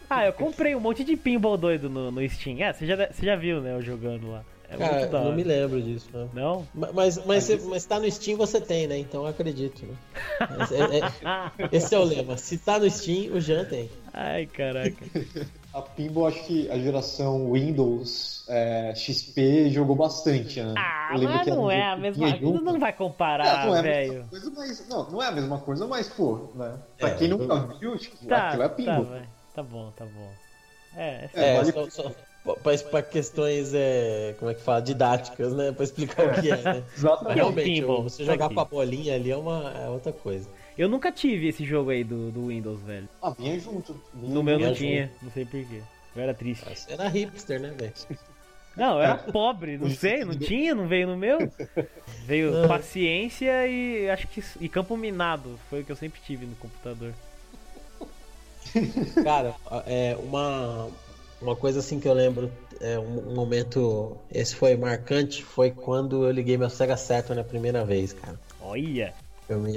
Ah, eu comprei um monte de pinball doido no, no Steam. É, você já, você já viu, né, eu jogando lá. É Cara, muito da hora. não me lembro disso, não. Não? Ma- Mas, mas, você- mas tá no Steam você tem, né? Então eu acredito, né? Esse é, é- esse é o lema. Se tá no Steam, o Jean tem. Ai, caraca. A Pinball, acho que a geração Windows é, XP jogou bastante, né? Ah, mas não é a mesma coisa. Não vai É, comparar, não é a velho. mesma coisa, mas. Não, não é a mesma coisa, mas, pô, né? Pra É, quem nunca viu, tipo, Tá, aquilo é tá, Pinball. vai. Tá bom, tá bom. É, é É, É, só, só, pra, pra questões, é, como é que fala, didáticas, né? Pra explicar o que é, né? Mas Exatamente. realmente, você jogar Aqui. com a bolinha ali é, uma, é outra coisa. Eu nunca tive esse jogo aí do, do Windows, velho. Ah, vinha junto. Vinha No meu não tinha, não sei porquê. Eu era triste. Você era hipster, né, velho? Não, eu era pobre, não sei, não tinha, não veio no meu. Veio Não. paciência e acho que e campo minado, foi o que eu sempre tive no computador. Cara, é uma, uma coisa assim que eu lembro, é um, um momento, esse foi marcante, foi quando eu liguei meu Sega Saturn a primeira vez, cara. Olha,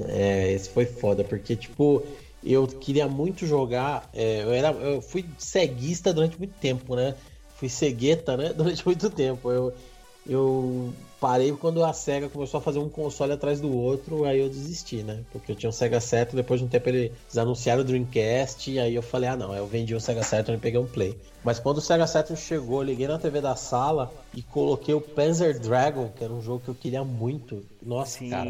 é, esse foi foda, porque, tipo, eu queria muito jogar. é, eu, era, eu fui ceguista durante muito tempo, né? Fui cegueta, né? Durante muito tempo. Eu, eu parei quando a SEGA começou a fazer um console atrás do outro, aí eu desisti, né? Porque eu tinha um Sega Saturn, depois de um tempo eles anunciaram o Dreamcast, e aí eu falei, ah não, eu vendi o Sega Saturn e peguei um Play. Mas quando o Sega Saturn chegou, eu liguei na TV da sala e coloquei o Panzer Dragon, que era um jogo que eu queria muito. Nossa, sim. cara.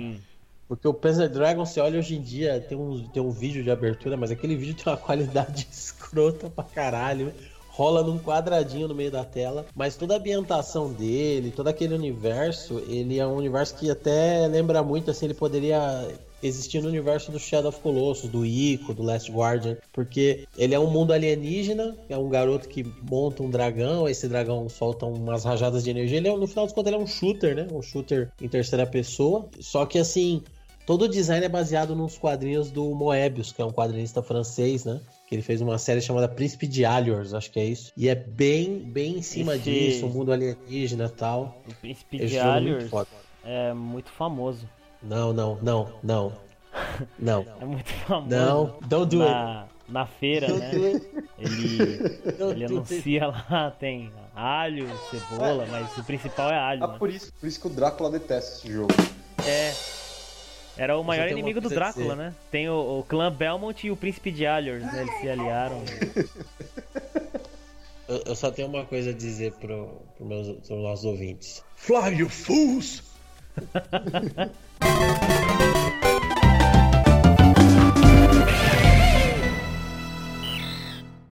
Porque o Panzer Dragon, você olha hoje em dia, tem um, tem um vídeo de abertura, mas aquele vídeo tem uma qualidade escrota pra caralho. Rola num quadradinho no meio da tela, mas toda a ambientação dele, todo aquele universo, ele é um universo que até lembra muito, assim, ele poderia existir no universo do Shadow of Colossus, do Ico, do Last Guardian, porque ele é um mundo alienígena, é um garoto que monta um dragão, esse dragão solta umas rajadas de energia, ele é, no final das contas ele é um shooter, né? Um shooter em terceira pessoa, só que assim, Todo o design é baseado nos quadrinhos do Moebius, que é um quadrinista francês, né? Que ele fez uma série chamada Príncipe de Aliors, acho que é isso. E é bem, bem em cima Esse- disso, o mundo alienígena e tal. O Príncipe Esse de jogo é muito Aliors é muito famoso. Não, não, não, não. Não. É muito famoso. Não, don't do it. na, na feira, Don't né? Ele, Don't ele it. anuncia lá, tem alho, cebola, mas o principal é alho, Ah, né? por isso, por isso que o Drácula detesta esse jogo. É. Era o maior inimigo do Drácula, né? Tem o, o clã Belmont e o príncipe de Alyors, né? Eles se aliaram. Eu, eu só tenho uma coisa a dizer pro, pro meus, pros nossos ouvintes. Fly, you fools!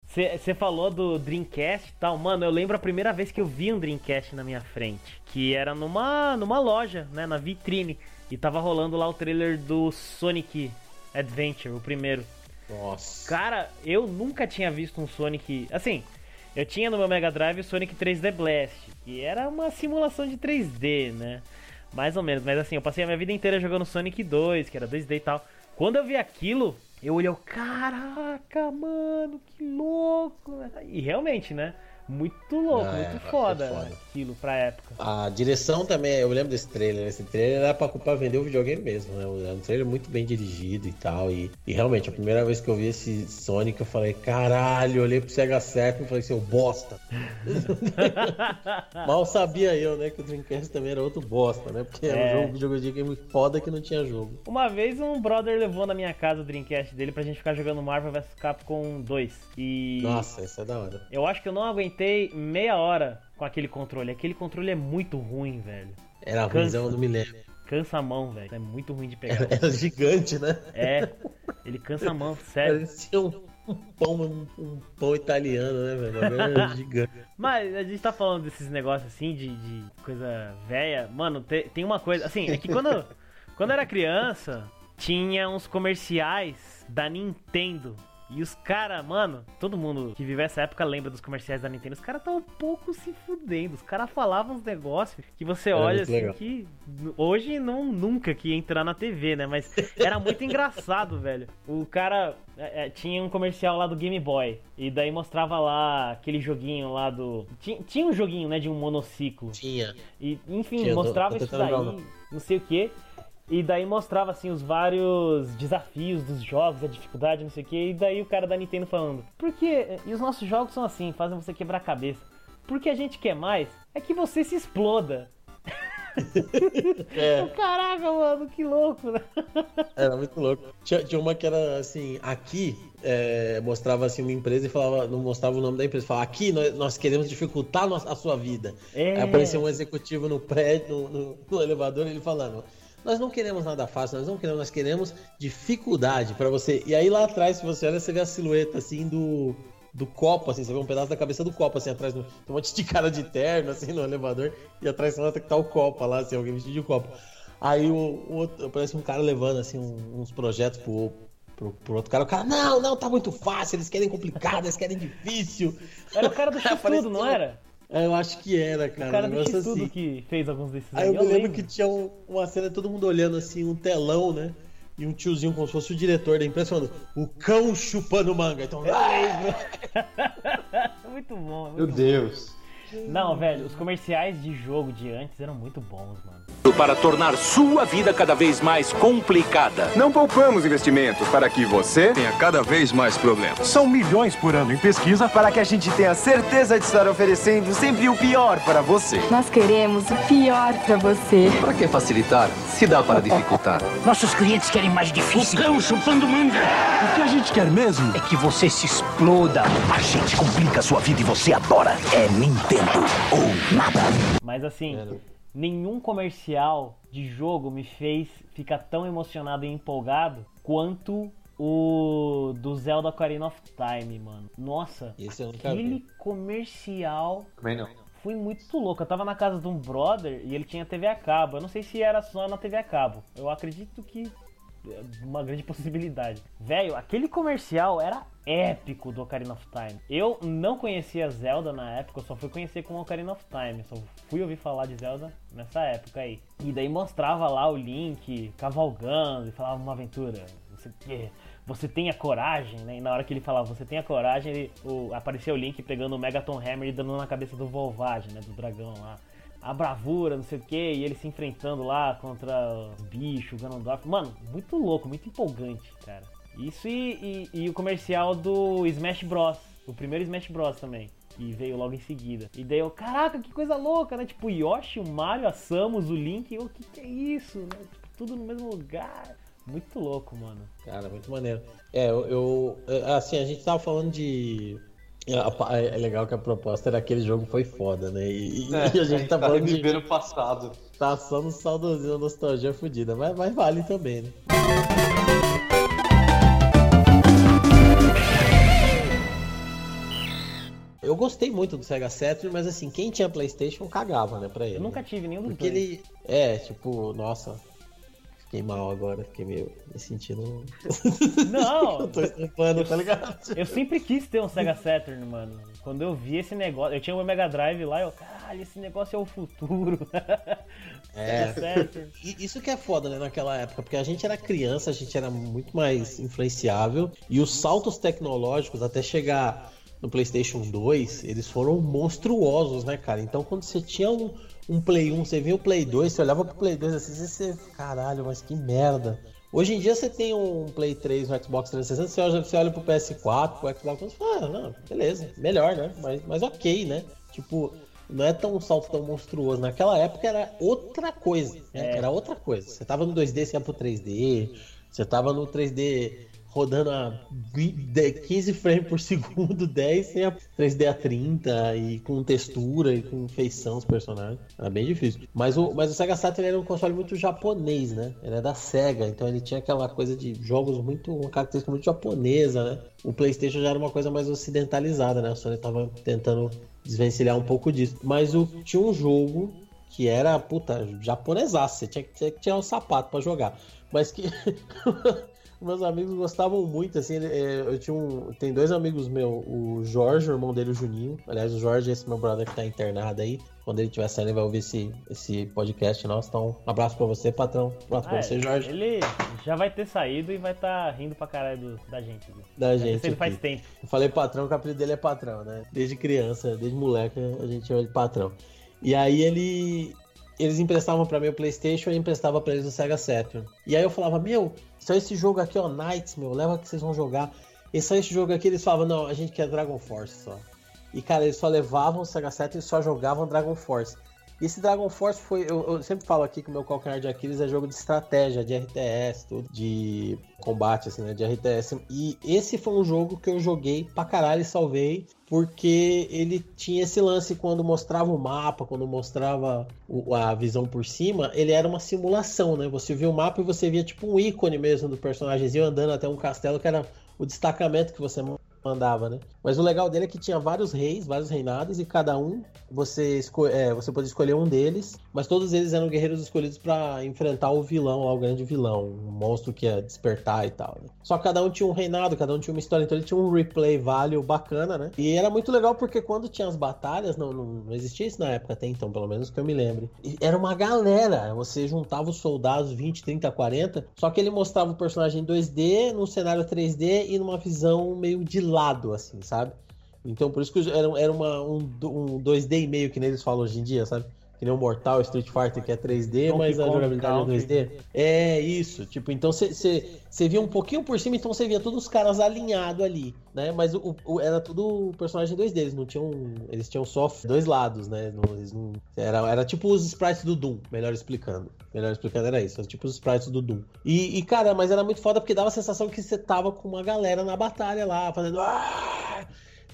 Você falou do Dreamcast e tal, mano, eu lembro a primeira vez que eu vi um Dreamcast na minha frente, que era numa, numa loja, né, na vitrine, e tava rolando lá o trailer do Sonic Adventure, o primeiro. Nossa. Cara, eu nunca tinha visto um Sonic. Assim, eu tinha no meu Mega Drive o Sonic 3D Blast, que era uma simulação de 3D, né? Mais ou menos, mas assim, eu passei a minha vida inteira jogando Sonic 2, que era 2D e tal. Quando eu vi aquilo, eu olhei, caraca, mano, que louco! E realmente, né? Muito louco, Ah, é, muito foi foda, foda. aquilo pra época. A direção também, eu lembro desse trailer. Esse trailer era pra, pra vender o videogame mesmo, né? É um trailer muito bem dirigido e tal. E, e realmente, a primeira vez que eu vi esse Sonic, eu falei, caralho, eu olhei pro Sega Saturn e falei, seu bosta. Mal sabia eu, né, que o Dreamcast também era outro bosta, né? Porque É. era um jogo de videogame foda que não tinha jogo. Uma vez um brother levou na minha casa o Dreamcast dele pra gente ficar jogando Marvel vs Capcom 2. E. Nossa, isso é da hora. Eu acho que eu não aguentei meia hora com aquele controle. Aquele controle é muito ruim, velho. Era ruimzão, me lembro. Cansa a mão, velho. É muito ruim de pegar. Era, era gigante, né? É, ele cansa a mão, sério. Parecia um, um pão, um, um pão italiano, né, velho? Era gigante. Mas a gente tá falando desses negócios assim, de, de coisa velha. Mano, te- tem uma coisa. Assim, é que quando, quando eu era criança, tinha uns comerciais da Nintendo. E os caras, mano, todo mundo que vive essa época lembra dos comerciais da Nintendo. Os caras tão um pouco se fudendo. Os caras falavam uns negócios que você Era olha muito assim legal. que hoje não nunca que ia entrar na TV, né? Mas era muito engraçado, velho. O cara é, é, tinha um comercial lá do Game Boy. E daí mostrava lá aquele joguinho lá do. Tinha, tinha um joguinho, né, de um monociclo. Tinha. E, enfim, Tinha, mostrava tô isso daí, não sei o que. E daí mostrava assim os vários desafios dos jogos, a dificuldade, não sei o que. E daí o cara da Nintendo falando: Por que? E os nossos jogos são assim, fazem você quebrar a cabeça. Porque a gente quer mais é que você se exploda. É. Caraca, mano, que louco, né? Era muito louco. Tinha, tinha uma que era assim, aqui é, mostrava assim uma empresa e falava, não mostrava o nome da empresa, falava, aqui nós, nós queremos dificultar a sua vida. É. Aí aparecia um executivo no prédio, no, no- no elevador, ele falando. Nós não queremos nada fácil, nós não queremos, nós queremos dificuldade pra você. E aí lá atrás, se você olha, você vê a silhueta assim do, do copo, assim, você vê um pedaço da cabeça do copo, assim, atrás. tem um monte de cara de terno, assim, no elevador, e atrás você nota que tá o copo lá, assim, alguém vestido de copo. Aí o, o outro, parece um cara levando, assim, uns projetos pro, pro, pro outro cara. O cara, não, não, tá muito fácil, eles querem complicado, eles querem difícil. Era o cara do X-Tudo, não era? É, Eu acho que era, cara. O cara um assim. que fez alguns desses Aí eu me eu lembro que tinha um- uma cena, todo mundo olhando assim, um telão, né? E um tiozinho como se fosse o diretor da empresa falando, o cão chupando manga. Então, muito bom, muito Meu bom. Deus. Não, velho, os comerciais de jogo de antes eram muito bons, mano. Para tornar sua vida cada vez mais complicada. Não poupamos investimentos para que você tenha cada vez mais problemas. São milhões por ano em pesquisa Para que a gente tenha certeza de estar oferecendo sempre o pior para você. Nós queremos o pior pra você. Para que facilitar se dá para dificultar? Nossos clientes querem mais difícil. O cão chupando manga. O que a gente quer mesmo É que você se exploda. A gente complica a sua vida e você adora. É Nintendo ou nada. Mas assim, nenhum comercial de jogo me fez ficar tão emocionado e empolgado quanto o do Zelda Ocarina of Time, mano. Nossa, Esse eu nunca aquele comercial Também não. foi muito louco. Eu tava na casa de um brother e ele tinha TV a cabo. Eu não sei se era só na TV a cabo. Eu acredito que é uma grande possibilidade. Velho, aquele comercial era épico do Ocarina of Time. Eu não conhecia Zelda na época, eu só fui conhecer com o Ocarina of Time. Só fui ouvir falar de Zelda nessa época aí. E daí mostrava lá o Link cavalgando e falava uma aventura. Não sei o. Você tem a coragem, né? E na hora que ele falava, você tem a coragem, ele, o, aparecia o Link pegando o Megaton Hammer e dando na cabeça do Volvage, né? Do dragão lá. a bravura, não sei o que, e ele se enfrentando lá contra os bichos, Ganondorf. Mano, muito louco, muito empolgante, cara. Isso e, e, e o comercial do Smash Bros. O primeiro Smash Bros também. Que veio logo em seguida. E daí eu, caraca, que coisa louca, né? Tipo, o Yoshi, o Mario, a Samus, o Link. O que, que é isso, né? Tipo, tudo no mesmo lugar. Muito louco, mano. Cara, muito maneiro. É, eu, eu. Assim, a gente tava falando de. É legal que a proposta era aquele jogo foi foda, né? E, É, e a gente tá tá falando de. o passado. Tá só no saudosismo, nostalgia fodida. Mas, mas vale também, né? Gostei muito do Sega Saturn, mas assim, quem tinha Playstation cagava, né, pra ele. Eu nunca tive nenhum dos Porque dois. ele. É, tipo, nossa. Fiquei mal agora, fiquei meio me sentindo. Não! eu tô estrepando, tá ligado? Eu sempre quis ter um Sega Saturn, mano. Quando eu vi esse negócio, eu tinha o Mega Drive lá, eu, caralho, esse negócio é o futuro. É. Isso que é foda, né, naquela época, porque a gente era criança, a gente era muito mais influenciável e os saltos tecnológicos até chegar no PlayStation 2, eles foram monstruosos, né, cara? Então quando você tinha um, um Play 1, você via o Play 2, você olhava pro Play 2 assim, você, caralho, mas que merda. Hoje em dia você tem um Play 3, um Xbox 360, você olha, você olha pro PS4, pro Xbox, você fala, ah, não, beleza, melhor, né? Mas, mas ok, né? Tipo, não é tão um salto tão monstruoso. Naquela época era outra coisa, né? É. Era outra coisa. Você tava no 2D, você ia pro 3D, você tava no 3D rodando a 15 frames por segundo, 10, sem a 3D a 30 e com textura e com feição os personagens. Era bem difícil. Mas o, mas o Sega Saturn era um console muito japonês, né? Ele é da Sega, então ele tinha aquela coisa de jogos muito, uma característica muito japonesa, né? O PlayStation já era uma coisa mais ocidentalizada, né? A Sony tava tentando desvencilhar um pouco disso. Mas o, tinha um jogo que era, puta, japonesaço. Você tinha, que- tirar um sapato pra jogar. Mas que. Meus amigos gostavam muito, assim, é, eu tinha um. Tem dois amigos meus, o Jorge, o irmão dele, o Juninho. Aliás, o Jorge é esse meu brother que tá internado aí. Quando ele estiver saindo, ele vai ouvir esse, esse podcast nosso. Então, um abraço pra você, patrão. Um abraço Ah, pra você, Jorge. Ele já vai ter saído e vai estar rindo pra caralho do- da gente. aqui. Da Já gente Ele faz tempo. Eu falei patrão, que o apelido dele é patrão, né? Desde criança, desde moleque, a gente chama de patrão. E aí ele. Eles emprestavam pra mim o Playstation e eu emprestava pra eles o Sega Saturn. E aí eu falava, meu, só esse jogo aqui, ó, Knights, meu, leva que vocês vão jogar. E só esse jogo aqui, eles falavam, não, a gente quer Dragon Force só. E cara, eles só levavam o Sega Saturn e só jogavam Dragon Force. Esse Dragon Force foi. Eu, eu sempre falo aqui que o meu calcanhar de Aquiles é jogo de estratégia, de RTS, tudo, de combate, assim, né? De RTS. E esse foi um jogo que eu joguei pra caralho e salvei, porque ele tinha esse lance quando mostrava o mapa, quando mostrava o- a visão por cima, ele era uma simulação, né? Você via o mapa e você via tipo um ícone mesmo do personagemzinho andando até um castelo que era o destacamento que você mandava, né? Mas o legal dele é que tinha vários reis, vários reinados, e cada um você, é, você podia escolher um deles, mas todos eles eram guerreiros escolhidos pra enfrentar o vilão, lá, o grande vilão, um monstro que ia despertar e tal. Né? Só que cada um tinha um reinado, cada um tinha uma história, então ele tinha um replay value bacana, né? E era muito legal porque quando tinha as batalhas, não, não, não existia isso na época até então, pelo menos que eu me lembre. E era uma galera, você juntava os soldados 20, 30, 40, só que ele mostrava o personagem em 2D, num cenário 3D e numa visão meio de lado, assim, sabe? Então por isso que era, era uma, um, um 2D e meio que nem eles falam hoje em dia, sabe? Que nem o Mortal Street Fighter que é 3D, Donkey mas a Kong jogabilidade é Country. 2D. É isso, tipo, então você via um pouquinho por cima, então você via todos os caras alinhados ali, né? Mas o, o- era tudo personagem 2D, eles não tinham. Eles tinham só dois lados, né? Não- não- era, era tipo os sprites do Doom, melhor explicando. Melhor explicando era isso, era tipo os sprites do Doom. E, e, cara, mas era muito foda porque dava a sensação que você tava com uma galera na batalha lá, fazendo. "Ah!"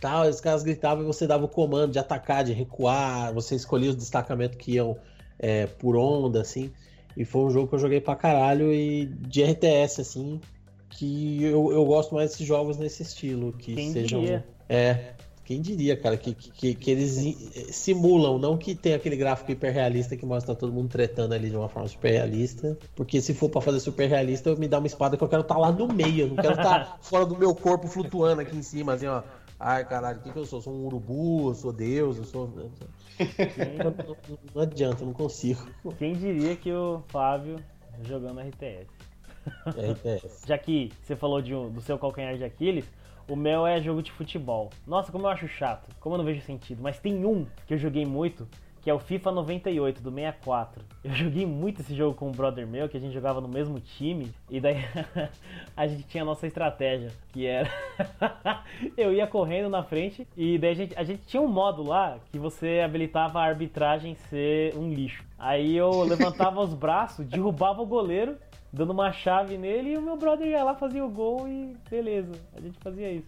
Tal, os caras gritavam e você dava o comando de atacar, de recuar, você escolhia os destacamentos que iam é, por onda, assim. E foi um jogo que eu joguei pra caralho e de RTS, assim, que eu, eu gosto mais desses jogos nesse estilo, que Quem sejam. diria? É, quem diria, cara, que, que, que eles i- simulam, não que tem aquele gráfico hiperrealista que mostra todo mundo tretando ali de uma forma super realista. Porque se for pra fazer super realista, eu me dá uma espada que eu quero estar lá no meio, eu não quero estar fora do meu corpo flutuando aqui em cima, assim, ó. Ai, caralho, o que, que eu sou? Sou um urubu, eu sou Deus, eu sou. Não, não adianta, eu não consigo. Quem diria que o Fábio jogando RTS? RTS. Já que você falou de um- do seu calcanhar de Aquiles, o meu é jogo de futebol. Nossa, como eu acho chato, como eu não vejo sentido. Mas tem um que eu joguei muito, que é o FIFA 98 do 64. Eu joguei muito esse jogo com um brother meu, que a gente jogava no mesmo time, e daí a gente tinha a nossa estratégia, que era eu ia correndo na frente e daí a gente, a gente tinha um modo lá que você habilitava a arbitragem ser um lixo. Aí eu levantava os braços, derrubava o goleiro, dando uma chave nele e o meu brother ia lá fazia o gol e beleza, a gente fazia isso.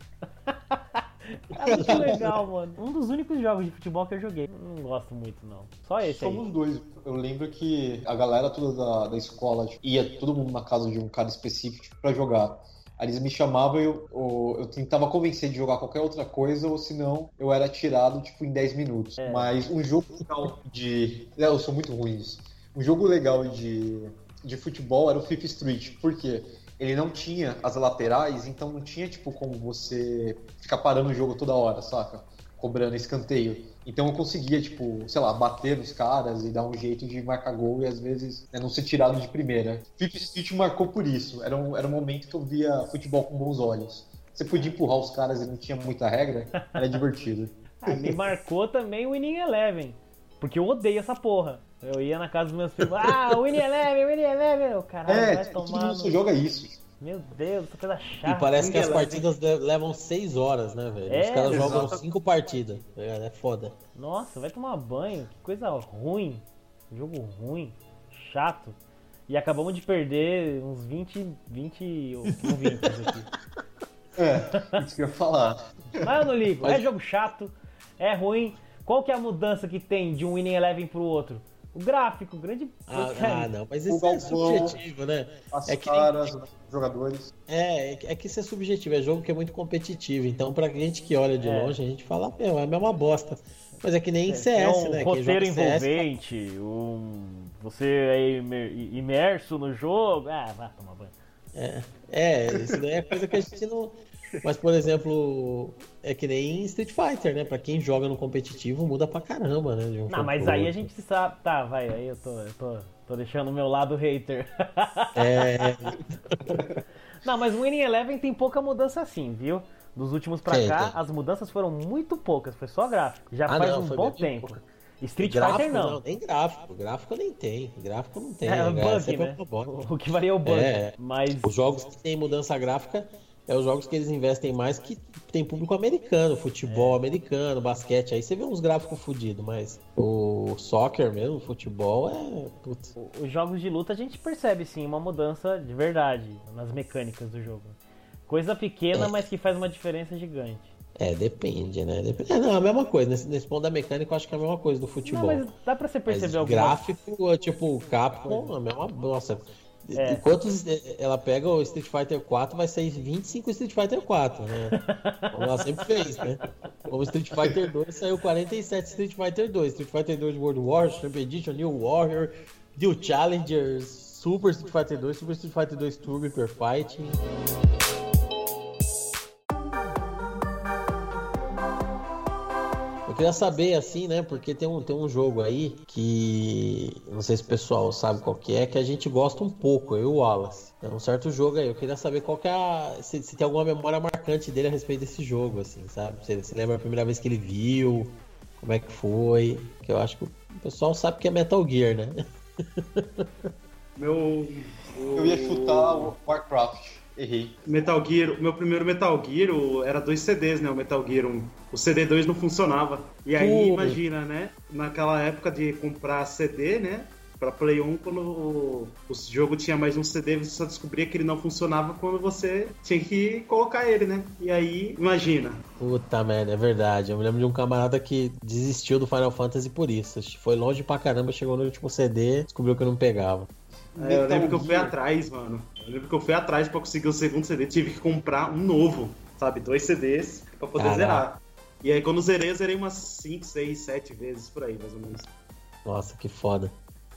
É muito legal, mano. Um dos únicos jogos de futebol que eu joguei. Não gosto muito, não. Só esse aí. Somos dois. Eu lembro que a galera toda da, da escola tipo, ia todo mundo na casa de um cara específico tipo, pra jogar. Aí eles me chamavam e eu, eu, eu, tentava convencer de jogar qualquer outra coisa, ou senão eu era tirado, tipo, em 10 minutos. É. Mas um jogo legal de. É, eu sou muito ruim nisso. Um jogo legal de, de futebol era o FIFA Street. Por quê? Ele não tinha as laterais, então não tinha, tipo, como você ficar parando o jogo toda hora, saca? Cobrando escanteio. Então eu conseguia, tipo, sei lá, bater nos caras e dar um jeito de marcar gol e às vezes né, não ser tirado de primeira. FIFA Street marcou por isso. Era um, era um momento que eu via futebol com bons olhos. Você podia empurrar os caras e não tinha muita regra, era divertido. ah, me marcou também o Winning Eleven. Porque eu odeio essa porra. Eu ia na casa dos meus filhos, ah, Winnie Eleven, Winnie Eleven. Caralho, é, vai tomar. Todo mundo joga isso. Meu Deus, essa coisa chata. E parece que as partidas levam 6 horas, né, velho? É, Os caras jogam exato. 5 partidas. É, é foda. Nossa, vai tomar banho. Que coisa ruim. Jogo ruim. Chato. E acabamos de perder uns 20, 20 ouvintes aqui. É, isso que eu ia falar. Mas eu não ligo. Mas- É jogo chato. É ruim. Qual que é a mudança que tem de um Winning Eleven pro outro? O gráfico, grande. Ah, ah, não, mas O isso é Galvão, subjetivo, né? As É que, caras, os jogadores. é, é que- é que isso é subjetivo, é jogo que é muito competitivo. Então, pra gente que olha de É. longe, a gente fala, meu, é a mesma bosta. Mas é que nem É, CS, tem um né? Quem roteiro joga CS, envolvente, um... você é imer- imerso no jogo. Ah, vai tomar banho. É, é, isso daí é coisa que a gente não. Mas, por exemplo, é que nem Street Fighter, né? Pra quem joga no competitivo, muda pra caramba, né? um Não, mas aí a gente sabe. Tá, vai, aí eu tô, eu tô, tô deixando o meu lado hater. É, Não, mas o Winning Eleven tem pouca mudança assim, viu? Dos últimos pra Tem, cá, tem. as mudanças foram muito poucas, foi só gráfico. Já Ah, faz não, um bom tempo. pouca. Street gráfico, Fighter não. Nem gráfico. Gráfico nem tem. Gráfico não tem. É, né, cara? bug, Sempre né? O que varia é o bug. É. Mas Os jogos que tem mudança gráfica é os jogos que eles investem mais que tem público americano, futebol É. americano, basquete. Aí você vê uns gráficos fodidos, mas o soccer mesmo, o futebol é. Putz. os jogos de luta a gente percebe sim uma mudança de verdade nas mecânicas do jogo. Coisa pequena, É. mas que faz uma diferença gigante. É, depende, né? Depende. É, não, é a mesma coisa. Nesse, nesse ponto da mecânica, eu acho que é a mesma coisa do Não, futebol. mas dá pra você Mas perceber alguma gráfico, tipo, o Capcom, a mesma. Nossa. É. Enquanto ela pega o Street Fighter 4, vai sair 25 Street Fighter 4, né? Como ela sempre fez, né? Como Street Fighter 2 saiu 47 Street Fighter 2. Street Fighter 2 World War, Super Edition, New Warrior, New Challengers, Super Street Fighter 2, Super Street Fighter 2 Turbo Hyper Fighting. Queria saber, assim, né? Porque tem um, tem um jogo aí que. Não sei se o pessoal sabe qual que é, que a gente gosta um pouco, eu e o Wallace. É um certo jogo aí. Eu queria saber qual que é a. Se, se tem alguma memória marcante dele a respeito desse jogo, assim, sabe? Se você lembra a primeira vez que ele viu, como é que foi. Que eu acho que o pessoal sabe que é Metal Gear, né? Meu. Eu ia chutar o Warcraft. Errei. Metal Gear, o meu primeiro Metal Gear o- era dois CDs, né? O Metal Gear 1. O CD2 não funcionava. E aí, Pô. imagina, né? Naquela época de comprar CD, né? Pra Play 1, quando o, o jogo tinha mais um CD, você só descobria que ele não funcionava quando você tinha que colocar ele, né? E aí, imagina. Puta merda, é verdade. Eu me lembro de um camarada que desistiu do Final Fantasy por isso. Foi longe pra caramba, chegou no último CD, descobriu que eu não pegava. É, eu lembro que eu fui atrás, mano. Eu lembro que eu fui atrás pra conseguir o segundo CD. Tive que comprar um novo, sabe? Dois CDs pra poder Caraca. zerar. E aí, quando zerei, eu zerei umas 5, 6, 7 vezes por aí, mais ou menos. Nossa, que foda.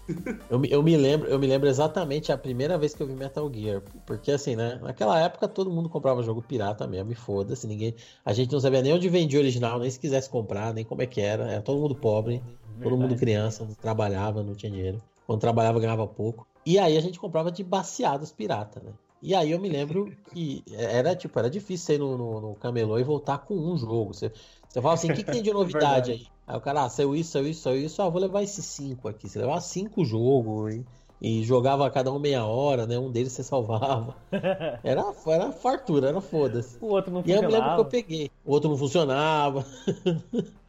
Eu, me- eu me lembro, eu me lembro exatamente a primeira vez que eu vi Metal Gear, porque assim, né, naquela época todo mundo comprava jogo pirata mesmo, e foda-se, ninguém, a gente não sabia nem onde vendia original, nem se quisesse comprar, nem como é que era, era todo mundo pobre, todo mundo criança, não trabalhava, não tinha dinheiro. Quando trabalhava ganhava pouco. E aí a gente comprava de baseados pirata, né? E aí eu me lembro que era tipo, era difícil você ir no, no, no camelô e voltar com um jogo. Você, você fala assim, o que, que tem de novidade aí? Aí o cara, ah, saiu isso, saiu isso, saiu isso, ah, vou levar esses cinco aqui. Você levava cinco jogos e, e jogava cada um meia hora, né? Um deles você salvava. Era, era fartura, era foda-se. O outro não E aí eu me lembro que eu funcionava. peguei. O outro não funcionava.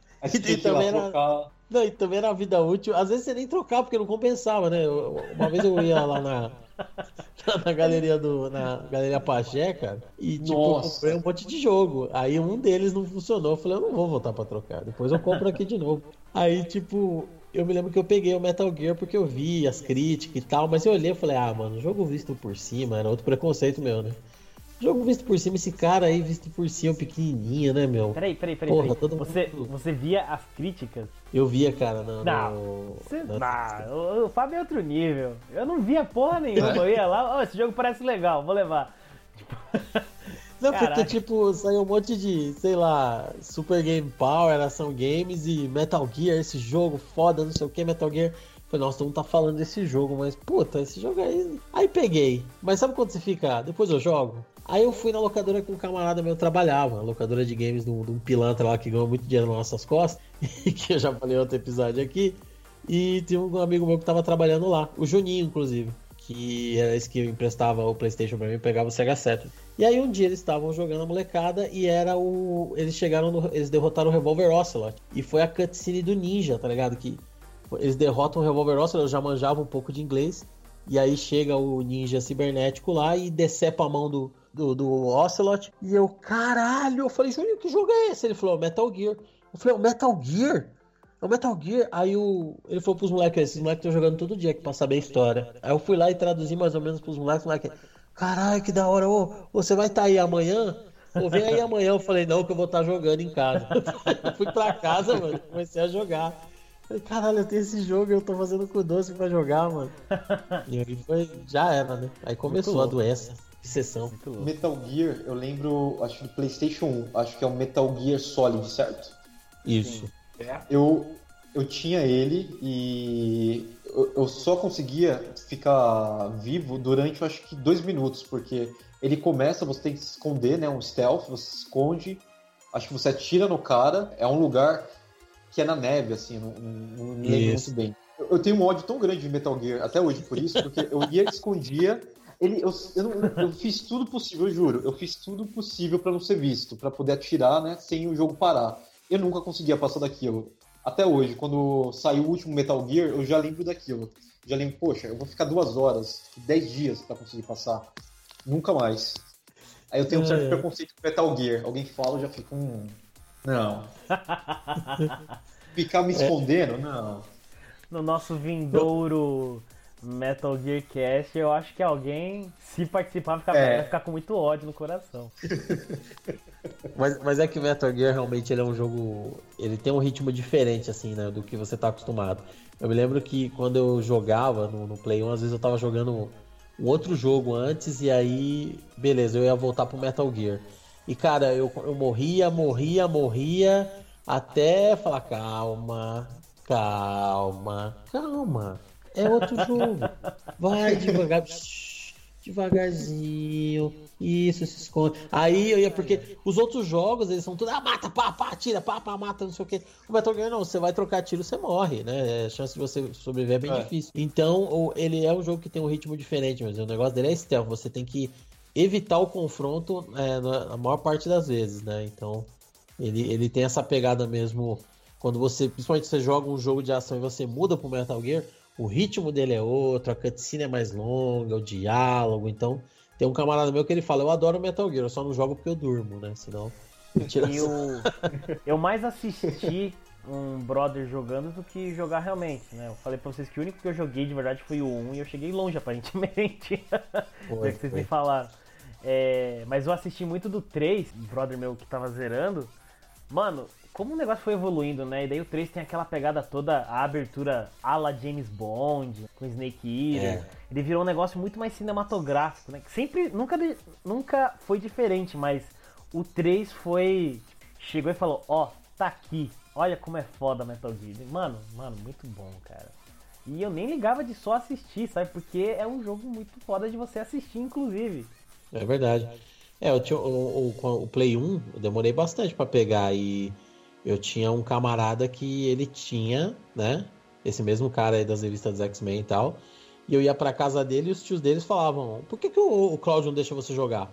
E também era-. Não, e também era vida útil. Às vezes você nem trocava, porque não compensava, né? Eu- Uma vez eu ia lá na, na galeria do. Na galeria Pajé, cara, e tipo, eu comprei um monte de jogo. Aí um deles não funcionou. Eu falei, eu não vou voltar pra trocar. Depois eu compro aqui de novo. Aí, tipo, eu me lembro que eu peguei o Metal Gear porque eu vi as críticas e tal, mas eu olhei e falei, ah, mano, jogo visto por cima, era outro preconceito meu, né? Jogo visto por cima, esse cara aí visto por cima, pequenininho, né, meu? Peraí, peraí, peraí. Porra, peraí. todo Você, mundo- você via as críticas? Eu via, cara, no. Não. no- Você, ah, o, Fábio é outro nível. Eu não via porra nenhuma. Eu ia lá, ó, esse jogo parece legal, vou levar. Não, porque, tipo, saiu um monte de, sei lá, Super Game Power, Ação Games e Metal Gear, esse jogo foda, não sei o que, Metal Gear. Falei, nossa, todo mundo tá falando desse jogo, mas, puta, esse jogo aí. Aí peguei. Mas sabe quando você fica, "Ah, depois eu jogo? Aí eu fui na locadora que um camarada meu trabalhava, a locadora de games de um, pilantra lá que ganhou muito dinheiro nas nossas costas, que eu já falei outro episódio aqui. E tinha um amigo meu que tava trabalhando lá, o Juninho, inclusive, que era esse que emprestava o PlayStation pra mim e pegava o Sega Saturn. E aí um dia eles estavam jogando a molecada e era o. Eles chegaram no. Eles derrotaram o Revolver Ocelot. E foi a cutscene do Ninja, tá ligado? Que eles derrotam o Revolver Ocelot, eu já manjava um pouco de inglês. E aí chega o ninja cibernético lá e decepa a mão do, do, do Ocelot. E eu, caralho, eu falei, Júnior, que jogo é esse? Ele falou, Metal Gear. Eu falei, o Metal Gear? É o Metal Gear. Aí o, ele falou pros moleques, esses moleques estão jogando todo dia aqui pra saber a história. Aí eu fui lá e traduzi mais ou menos pros moleques, os moleques, caralho, que da hora, ô, você vai estar aí amanhã? Ô, vem aí amanhã. Eu falei, não, que eu vou estar jogando em casa. eu fui pra casa, mano, comecei a jogar. Falei, caralho, eu tenho esse jogo, eu tô fazendo com o doce pra jogar, mano. E aí foi, já era, né? Aí começou a doença, obsessão. Louco. Metal Gear, eu lembro, acho do PlayStation 1, acho que é o Metal Gear Solid, certo? Isso. Eu, eu tinha ele e eu, eu só conseguia ficar vivo durante, eu acho que dois minutos, porque ele começa, você tem que se esconder, né? Um stealth, você se esconde, acho que você atira no cara, é um lugar que é na neve, assim, não, não, não me lembro Isso. muito bem. Eu, eu tenho um ódio tão grande de Metal Gear, até hoje por isso, porque eu ia escondia. Ele, eu, eu, não- eu fiz tudo possível, eu juro. Eu fiz tudo possível pra não ser visto, pra poder atirar, né, sem o jogo parar. Eu nunca conseguia passar daquilo. Até hoje, quando saiu o último Metal Gear, eu já lembro daquilo. Já lembro, poxa, eu vou ficar duas horas, dez dias pra conseguir passar. Nunca mais. Aí eu tenho um certo É. preconceito com Metal Gear. Alguém fala, eu já fico, hum, não. Ficar me escondendo? Não. No nosso vindouro Metal Gear Cast, eu acho que alguém, se participar, vai ficar, É. vai ficar com muito ódio no coração. Mas, mas é que o Metal Gear realmente ele é um jogo. Ele tem um ritmo diferente, assim, né? Do que você tá acostumado. Eu me lembro que quando eu jogava no, no Play 1, às vezes eu tava jogando um outro jogo antes, e aí, beleza, eu ia voltar pro Metal Gear. E cara, eu, eu morria, morria, morria, até falar, calma, calma, calma. É outro jogo. Vai devagar. Devagarzinho. Isso, se esconde. Aí eu ia, porque os outros jogos, eles são tudo, ah, mata, pá, pá, tira, pá, pá, mata, não sei o que. O Metal Gear não, você vai trocar tiro, você morre, né? A chance de você sobreviver é bem É. difícil. Então, ele é um jogo que tem um ritmo diferente, mas o negócio dele é stealth. Você tem que evitar o confronto é, na maior parte das vezes, né? Então, ele, ele tem essa pegada mesmo. Quando você, principalmente você joga um jogo de ação e você muda pro Metal Gear, o ritmo dele é outro, a cutscene é mais longa, o diálogo. Então, tem um camarada meu que ele fala: Eu adoro Metal Gear, eu só não jogo porque eu durmo, né? Senão. Eu, eu mais assisti um brother jogando do que jogar realmente, né? Eu falei pra vocês que o único que eu joguei de verdade foi o 1 e eu cheguei longe, aparentemente. Foi, que vocês foi. me falaram. É, mas eu assisti muito do 3, um brother meu que tava zerando. Mano, como o negócio foi evoluindo, né? E daí o 3 tem aquela pegada toda, a abertura à la James Bond, com Snake Eater. É. Ele virou um negócio muito mais cinematográfico, né? Que Sempre, nunca, nunca foi diferente, mas o 3 foi. Chegou e falou: Ó, tá aqui, olha como é foda Metal Gear. Mano, mano, muito bom, cara. E eu nem ligava de só assistir, sabe? Porque é um jogo muito foda de você assistir, inclusive. É verdade. É, eu tinha, o, o, o Play 1, eu demorei bastante pra pegar e eu tinha um camarada que ele tinha, né? Esse mesmo cara aí das revistas X-Men e tal. E eu ia pra casa dele e os tios deles falavam: Por que, que o, o Cláudio não deixa você jogar?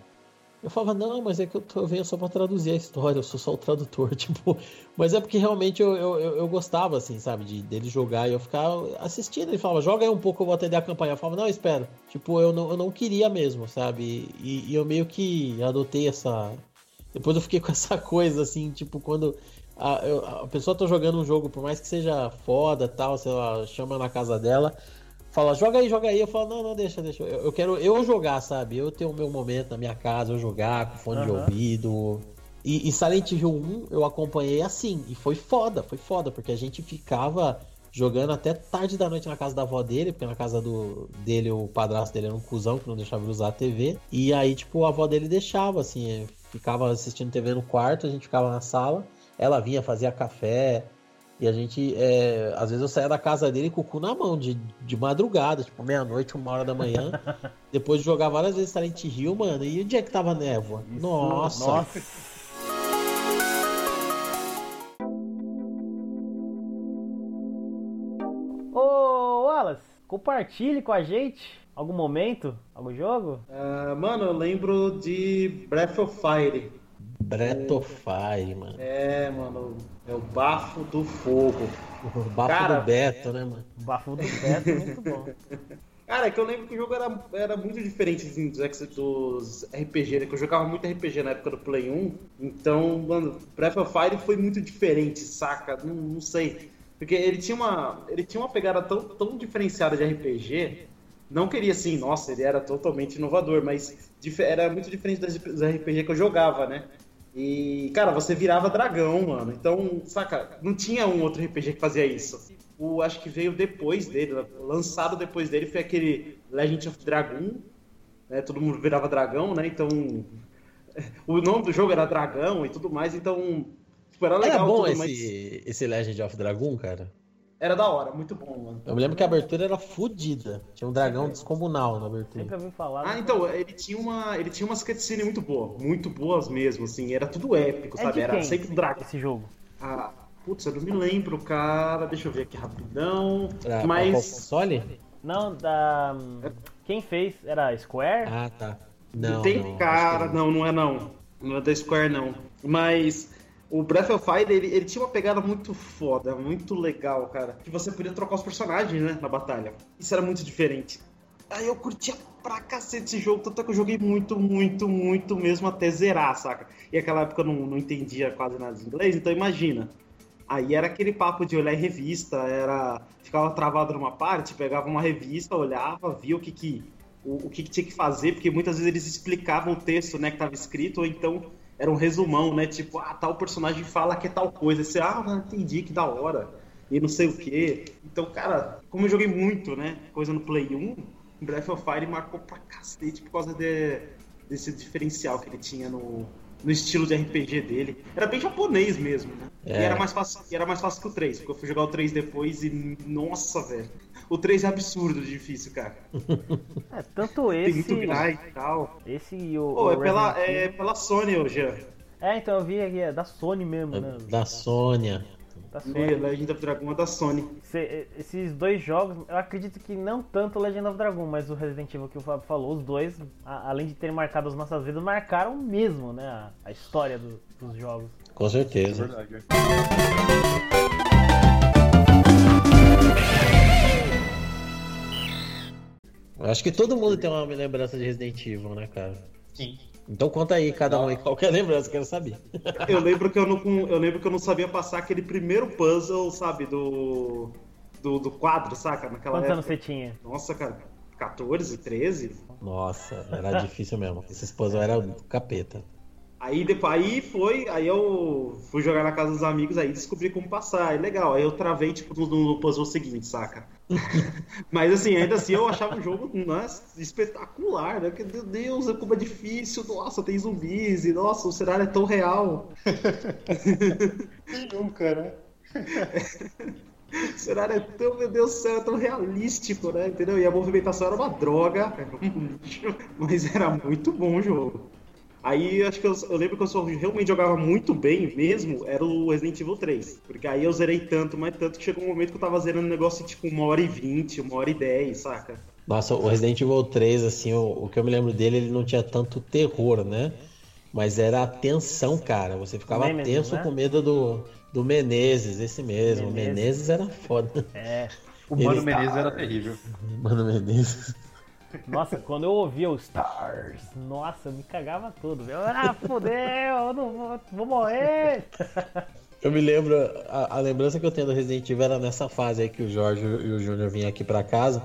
Eu falava, não, mas é que eu, tô, eu venho só pra traduzir a história, eu sou só o tradutor, tipo. Mas é porque realmente eu, eu, eu gostava, assim, sabe, de dele jogar e eu ficava assistindo. Ele falava, joga aí um pouco, eu vou atender a campanha. Eu falava, não, espera. Tipo, eu não, eu não queria mesmo, sabe? E, e eu meio que adotei essa. Depois eu fiquei com essa coisa, assim, tipo, quando a, a pessoa tá jogando um jogo, por mais que seja foda tal, sei lá, chama na casa dela fala, joga aí, joga aí. Eu falo, não, não, deixa, deixa. Eu, eu quero eu jogar, sabe? Eu ter o meu momento na minha casa, eu jogar com fone uhum. de ouvido. E, e Silent Hill 1 eu acompanhei assim, e foi foda, foi foda, porque a gente ficava jogando até tarde da noite na casa da avó dele, porque na casa do, dele o padrasto dele era um cuzão que não deixava ele usar a TV. E aí, tipo, a avó dele deixava, assim, ficava assistindo TV no quarto, a gente ficava na sala, ela vinha, fazia café, e a gente, é, às vezes eu saía da casa dele com o cu na mão, de, de madrugada, tipo meia-noite, uma hora da manhã. depois de jogar várias vezes Silent Hill, mano. E o dia que tava névoa? Isso, nossa. nossa. Ô, Wallace, compartilhe com a gente algum momento, algum jogo? Uh, mano, eu lembro de Breath of Fire. Breath of Fire, mano. É, mano. É o bafo do fogo. O bafo Cara, do Beto, né, mano? O bafo do Beto é muito bom. Cara, é que eu lembro que o jogo era, era muito diferente assim, dos, dos RPG, né? Que eu jogava muito RPG na época do Play 1. Então, mano, Breath of Fire foi muito diferente, saca? Não, não sei. Porque ele tinha uma, ele tinha uma pegada tão, tão diferenciada de RPG. Não queria assim, nossa, ele era totalmente inovador, mas era muito diferente dos RPG que eu jogava, né? E, cara, você virava dragão, mano. Então, saca, não tinha um outro RPG que fazia isso. O, acho que veio depois dele, lançado depois dele, foi aquele Legend of Dragon. Né? Todo mundo virava dragão, né? Então, o nome do jogo era Dragão e tudo mais, então, tipo, era legal. Era bom tudo, esse, mas... esse Legend of Dragon, cara? Era da hora, muito bom, mano. Eu me lembro que a abertura era fodida. Tinha um dragão descomunal na abertura. Sempre ouvi falar. Ah, então, ele tinha uma. Ele tinha umas cutscenes muito boas. Muito boas mesmo, assim. Era tudo épico, é sabe? Era sempre um dragão. Esse jogo. Ah, putz, eu não me lembro, cara. Deixa eu ver aqui rapidão. Era Mas. console? Não, da. Quem fez? Era a Square? Ah, tá. Não. Tem não, cara. Não, não é não. Não é da Square, não. Mas o Breath of Fire, ele, ele, tinha uma pegada muito foda, muito legal, cara. Que você podia trocar os personagens, né, na batalha. Isso era muito diferente. Aí eu curtia pra cacete esse jogo, tanto é que eu joguei muito, muito, muito mesmo até zerar, saca? E aquela época eu não, não entendia quase nada de inglês, então imagina. Aí era aquele papo de olhar revista, era. Ficava travado numa parte, pegava uma revista, olhava, via o que que. O, o que, que tinha que fazer, porque muitas vezes eles explicavam o texto, né, que estava escrito, ou então era um resumão, né? Tipo, ah, tal personagem fala que é tal coisa. Você, ah, não entendi, que da hora. E não sei o quê. Então, cara, como eu joguei muito, né? Coisa no Play 1, Breath of Fire marcou pra cacete por causa de, desse diferencial que ele tinha no, no estilo de RPG dele. Era bem japonês mesmo, né? É. E era mais fácil, era mais fácil que o 3, porque eu fui jogar o 3 depois e nossa, velho. O 3 é absurdo de difícil, cara. É, tanto esse. Tem muito e tal. Esse e o. Pô, é pela, é pela Sony hoje. É, então eu vi aqui, é da Sony mesmo, né? Da Sony. Da Sony. Legend of Dragon é da Sony. esses dois jogos, eu acredito que não tanto o Legend of Dragon, mas o Resident Evil que o Fábio falou, os dois, a, além de terem marcado as nossas vidas, marcaram mesmo, né? A, a história do, dos jogos. Com certeza. É verdade. Acho que todo mundo tem uma lembrança de Resident Evil, né, cara? Sim. Então conta aí cada um aí qual é a lembrança, quero saber. Eu lembro que eu não, eu lembro que eu não sabia passar aquele primeiro puzzle, sabe, do do, do quadro, saca? Naquela Quantos época. anos você tinha? Nossa, cara, 14, 13. Nossa, era difícil mesmo. Esses puzzles eram capeta. Aí depois aí foi, aí eu fui jogar na casa dos amigos, aí descobri como passar. Aí legal, aí eu travei tipo no, no puzzle seguinte, saca? Mas assim, ainda assim eu achava o jogo nossa, espetacular, né? Porque, meu Deus, como é difícil, nossa, tem zumbis, e nossa, o cenário é tão real. Nenhum, cara. O cenário é tão, meu Deus do céu, é tão realístico, né? Entendeu? E a movimentação era uma droga, era um lixo, mas era muito bom o jogo. Aí acho que eu, eu, lembro que eu só realmente jogava muito bem mesmo, era o Resident Evil 3. Porque aí eu zerei tanto, mas tanto que chegou um momento que eu tava zerando um negócio tipo uma hora e vinte, uma hora e dez, saca? Nossa, o Resident Evil 3, assim, o, o que eu me lembro dele, ele não tinha tanto terror, né? Mas era a tensão, cara. Você ficava Menezes, tenso né? com medo do, do Menezes, esse mesmo. Menezes, Menezes era foda. É. O Mano ele... Menezes era terrível. Mano Menezes. Nossa, quando eu ouvia o Stars, nossa, eu me cagava tudo. Eu, ah, fodeu, eu não vou, vou morrer. Eu me lembro, a, a, lembrança que eu tenho do Resident Evil era nessa fase aí que o Jorge e o Júnior vinham aqui para casa.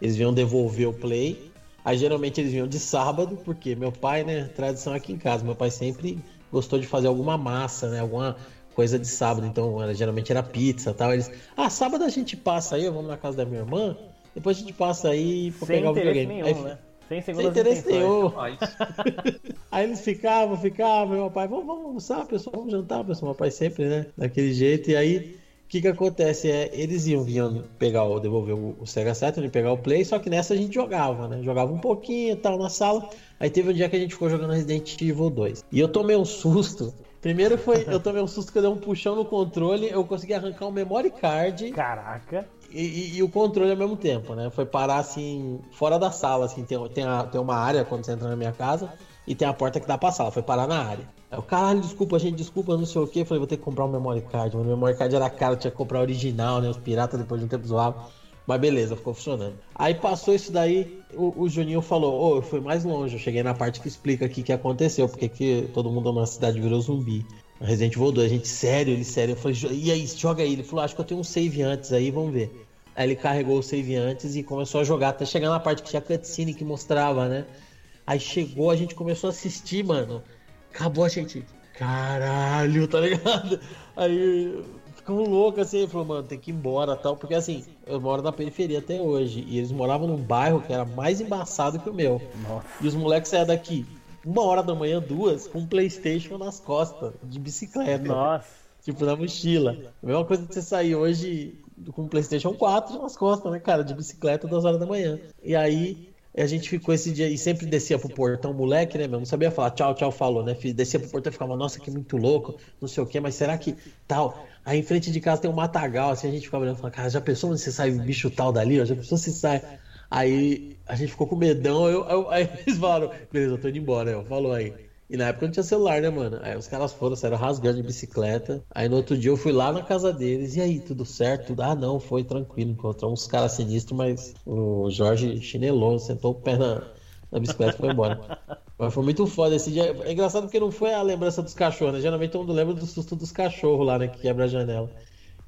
Eles vinham devolver o play. Aí geralmente eles vinham de sábado, porque meu pai, né, tradição aqui em casa, meu pai sempre gostou de fazer alguma massa, né, alguma coisa de sábado, então era, geralmente era pizza tal. Eles, ah, sábado a gente passa aí, vamos na casa da minha irmã, depois a gente passa aí pra Sem pegar o videogame. Nenhum, aí, né? Sem, sem interesse nenhum. aí eles ficavam, ficavam, meu pai, vamos, vamos almoçar, pessoal, vamos jantar, pessoal. Meu pai sempre, né? Daquele jeito. E aí, o que que acontece? É, eles iam, vinham pegar o, devolver o, o Sega Saturn, pegar o Play, só que nessa a gente jogava, né? Jogava um pouquinho e tal na sala. Aí teve um dia que a gente ficou jogando Resident Evil 2. E eu tomei um susto. Primeiro foi, eu tomei um susto que eu dei um puxão no controle, eu consegui arrancar um memory card. Caraca e, e, e, o controle ao mesmo tempo, né? Foi parar assim, fora da sala, assim, tem, tem, a, tem uma área quando você entra na minha casa e tem a porta que dá pra sala, foi parar na área. Aí o caralho, desculpa, gente, desculpa, não sei o. Eu falei, vou ter que comprar um memory card. O memory card era caro, tinha que comprar original, né? Os piratas depois de um tempo zoavam. Mas beleza, ficou funcionando. Aí passou isso daí, o, o Juninho falou: Ô, oh, eu fui mais longe, eu cheguei na parte que explica aqui o que aconteceu, porque que todo mundo na cidade virou zumbi. Resident Evil 2, a gente, sério, ele sério. Eu falei, e aí, joga aí. Ele falou, acho que eu tenho um save antes aí, vamos ver. Aí ele carregou o save antes e começou a jogar até chegar na parte que tinha cutscene que mostrava, né? Aí chegou, a gente começou a assistir, mano. Acabou a gente. Caralho, tá ligado? Aí ficamos loucos assim, falou, mano, tem que ir embora tal. Porque assim, eu moro na periferia até hoje. E eles moravam num bairro que era mais embaçado que o meu. Nossa. E os moleques saíam daqui uma hora da manhã, duas, com um Playstation nas costas, de bicicleta. Nossa. Tipo, na mochila. A mesma coisa de você sair hoje com o PlayStation 4 nas costas, né, cara? De bicicleta, duas horas da manhã. E aí a gente ficou esse dia e sempre descia pro portão, moleque, né, meu? Não sabia falar tchau, tchau, falou, né? Descia pro portão e ficava, nossa, que muito louco, não sei o quê, mas será que tal? Aí em frente de casa tem um matagal, assim, a gente ficava olhando e falava, cara, já pensou onde você sai um bicho tal dali? Ó? Já pensou se sai. Aí a gente ficou com medão, eu, eu, aí eles falaram, beleza, eu tô indo embora, eu, falou aí. E na época não tinha celular, né, mano? Aí os caras foram, saíram rasgando de bicicleta. Aí no outro dia eu fui lá na casa deles. E aí, tudo certo? Ah, não, foi tranquilo. Encontrou uns caras sinistros, mas o Jorge chinelou, sentou o pé na, na bicicleta e foi embora. Mas foi muito foda esse dia. É engraçado porque não foi a lembrança dos cachorros, né? Geralmente todo mundo lembra do susto dos cachorros lá, né? Que quebra a janela.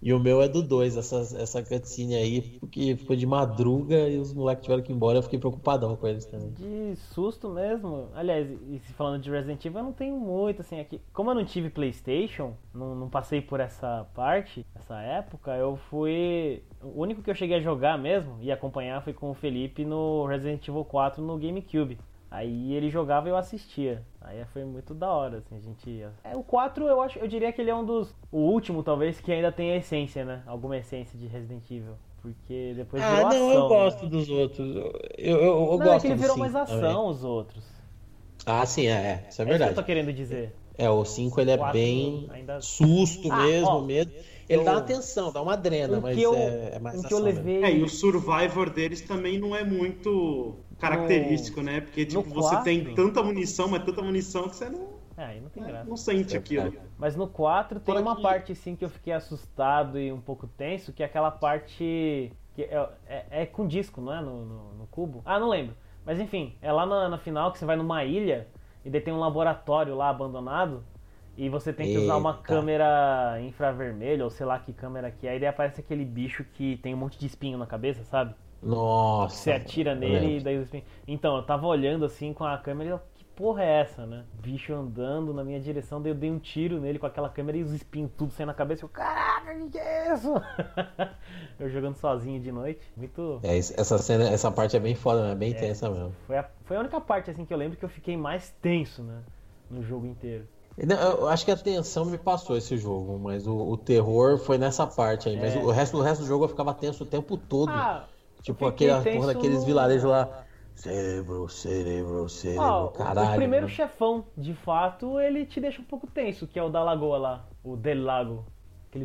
E o meu é do 2, essa, essa cutscene aí, porque ficou de madruga e os moleques tiveram que ir embora, eu fiquei preocupadão com eles também. De susto mesmo. Aliás, e falando de Resident Evil, eu não tenho muito, assim, aqui. Como eu não tive Playstation, não, não passei por essa parte, essa época, eu fui. O único que eu cheguei a jogar mesmo e acompanhar foi com o Felipe no Resident Evil 4 no GameCube. Aí ele jogava e eu assistia. Aí foi muito da hora, assim, a gente. É, o 4 eu acho, eu diria que ele é um dos. O último, talvez, que ainda tem a essência, né? Alguma essência de Resident Evil. Porque depois ah, virou não, ação. eu gosto né? dos outros. Eu, eu, eu não, gosto é que ele virou mais ação, também. os outros. Ah, sim, é. Isso é, é verdade. Isso que eu tô querendo dizer. É, o 5 ele é bem ainda... susto ah, mesmo, ó, medo. Ele eu... dá uma tensão, dá uma drena, mas eu, é, é mais ação. Que eu levei... É, e o Survivor deles também não é muito característico, no... né? Porque tipo, você 4... tem tanta munição, mas tanta munição que você não. É, aí não tem graça. Não sente é aquilo. Mas no 4 tem uma parte assim que eu fiquei assustado e um pouco tenso, que é aquela parte. que é, é, é com disco, não é? No, no, no, cubo. Ah, não lembro. Mas enfim, é lá na, na, final que você vai numa ilha e daí tem um laboratório lá abandonado. E você tem que usar uma câmera infravermelha, ou sei lá que câmera que é, e daí aparece aquele bicho que tem um monte de espinho na cabeça, sabe? Nossa. Você atira nele e daí os Então, eu tava olhando assim com a câmera e eu, que porra é essa, né? Bicho andando na minha direção, daí eu dei um tiro nele com aquela câmera e os espinhos tudo saindo na cabeça. Eu, caraca, que, que é isso? eu jogando sozinho de noite. Muito. É, essa cena, essa parte é bem foda, né? Bem é, tensa mesmo. Foi a, foi a única parte assim que eu lembro que eu fiquei mais tenso, né? No jogo inteiro. Eu acho que a tensão me passou esse jogo, mas o, o terror foi nessa parte aí. Mas é. o resto, o resto do jogo eu ficava tenso o tempo todo. Ah, Tipo aquela porra daqueles no... vilarejos lá Cérebro, cérebro, cérebro, Ó, o- caralho. o primeiro mano. chefão, de fato, ele te deixa um pouco tenso, que é o da lagoa lá, o Del Lago.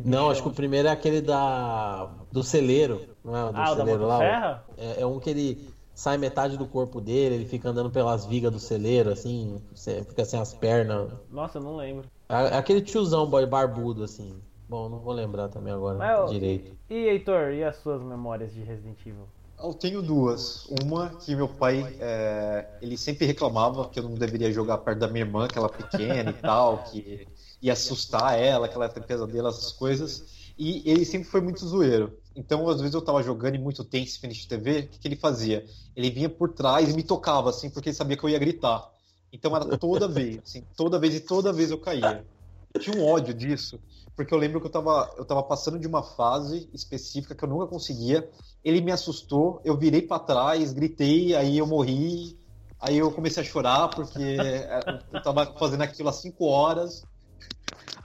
Não, acho que o primeiro é aquele da. do celeiro. Não é do Ah, o da celeiro lá? É, é um que ele sai metade do corpo dele, ele fica andando pelas vigas do celeiro, assim, fica sem as pernas. Nossa, eu não lembro. É aquele tiozão boy barbudo, assim. Bom, não vou lembrar também agora Mas, direito. E Heitor, e as suas memórias de Resident Evil? Eu tenho duas. Uma que meu pai, é, ele sempre reclamava que eu não deveria jogar perto da minha irmã, que ela é pequena e tal, que ia assustar ela, que ela ia ter pesadelo, essas coisas. E ele sempre foi muito zoeiro. Então, às vezes eu tava jogando e muito tenso de TV, o que, que ele fazia? Ele vinha por trás e me tocava, assim, porque ele sabia que eu ia gritar. Então era toda vez, assim, toda vez e toda vez eu caía. Eu tinha um ódio disso, porque eu lembro que eu tava, eu tava passando de uma fase específica que eu nunca conseguia. Ele me assustou, eu virei pra trás, gritei, aí eu morri. Aí eu comecei a chorar porque é, eu tava fazendo aquilo há cinco horas.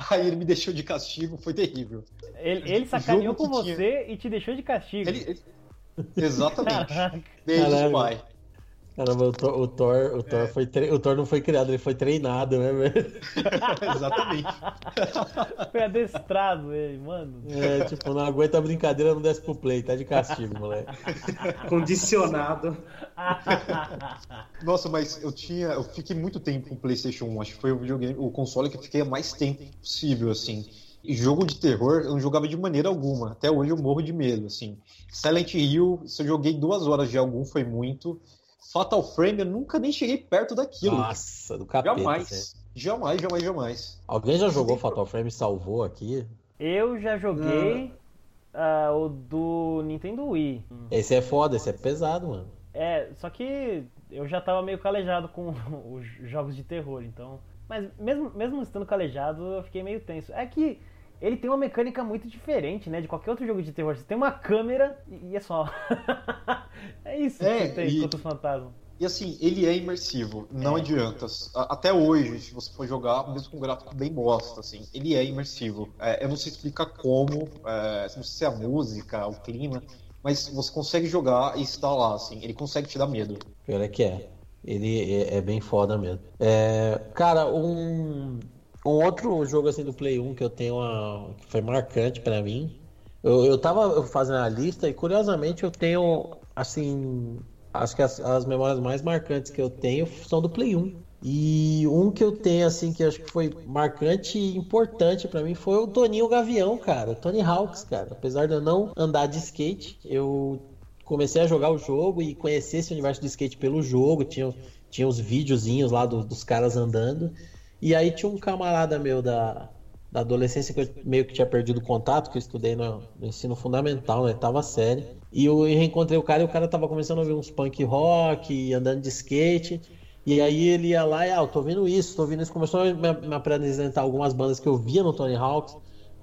Aí ele me deixou de castigo, foi terrível. Ele, ele sacaneou com tinha- você e te deixou de castigo. Ele- ele- Exatamente. Caraca. Beijos, Caralho. pai. Caramba, o Thor, o Thor, o Thor, foi tre- o Thor não foi criado, ele foi treinado, né, velho? Exatamente. Foi adestrado ele, mano. É, tipo, não aguenta a brincadeira, não desce pro play, tá de castigo, moleque. Condicionado. Nossa, mas eu tinha. Eu fiquei muito tempo com o PlayStation 1. Acho que foi o videogame, o console que eu fiquei mais tempo possível, assim. E jogo de terror eu não jogava de maneira alguma. Até hoje eu morro de medo, assim. Silent Hill, se eu joguei duas horas de algum, foi muito. Fatal Frame, eu nunca nem cheguei perto daquilo. Nossa, do capeta. jamais. sério. Jamais, jamais, jamais. Alguém já jogou Fatal Frame e salvou aqui? Eu já joguei ah, o do Nintendo Wii. Esse é foda, esse é pesado, mano. É, só que eu já tava meio calejado com os jogos de terror, então. Mas mesmo, mesmo estando calejado, eu fiquei meio tenso. É que ele tem uma mecânica muito diferente, né? De qualquer outro jogo de terror. Você tem uma câmera e é só. é isso É, que você tem e- contra os fantasmas. E assim, ele é imersivo, não adianta. A- Até hoje, se você for jogar, mesmo com um gráfico bem bosta, assim, ele é imersivo. É, eu não sei explicar como, é, não sei se é a música, o clima, mas você consegue jogar e está lá, assim, ele consegue te dar medo. Pior é que é. Ele é, é bem foda mesmo. É, cara, um, um outro jogo assim do Play 1 que eu tenho uma, que foi marcante pra mim. Eu, eu tava fazendo a lista e curiosamente eu tenho assim. Acho que as, as memórias mais marcantes que eu tenho são do Play 1. E um que eu tenho, assim, que acho que foi marcante e importante pra mim foi o Toninho Gavião, cara. Tony Hawks, cara. Apesar de eu não andar de skate, eu comecei a jogar o jogo e conhecer esse universo do skate pelo jogo. Tinha, tinha os videozinhos lá do- dos caras andando. E aí tinha um camarada meu da, da adolescência que eu meio que tinha perdido contato, que eu estudei no, no ensino fundamental, na oitava série. E eu reencontrei o cara e o cara tava começando a ouvir uns punk rock, andando de skate. E aí ele ia lá e, ah, eu tô ouvindo isso, tô ouvindo isso. Começou a me, me apresentar algumas bandas que eu via no Tony Hawks.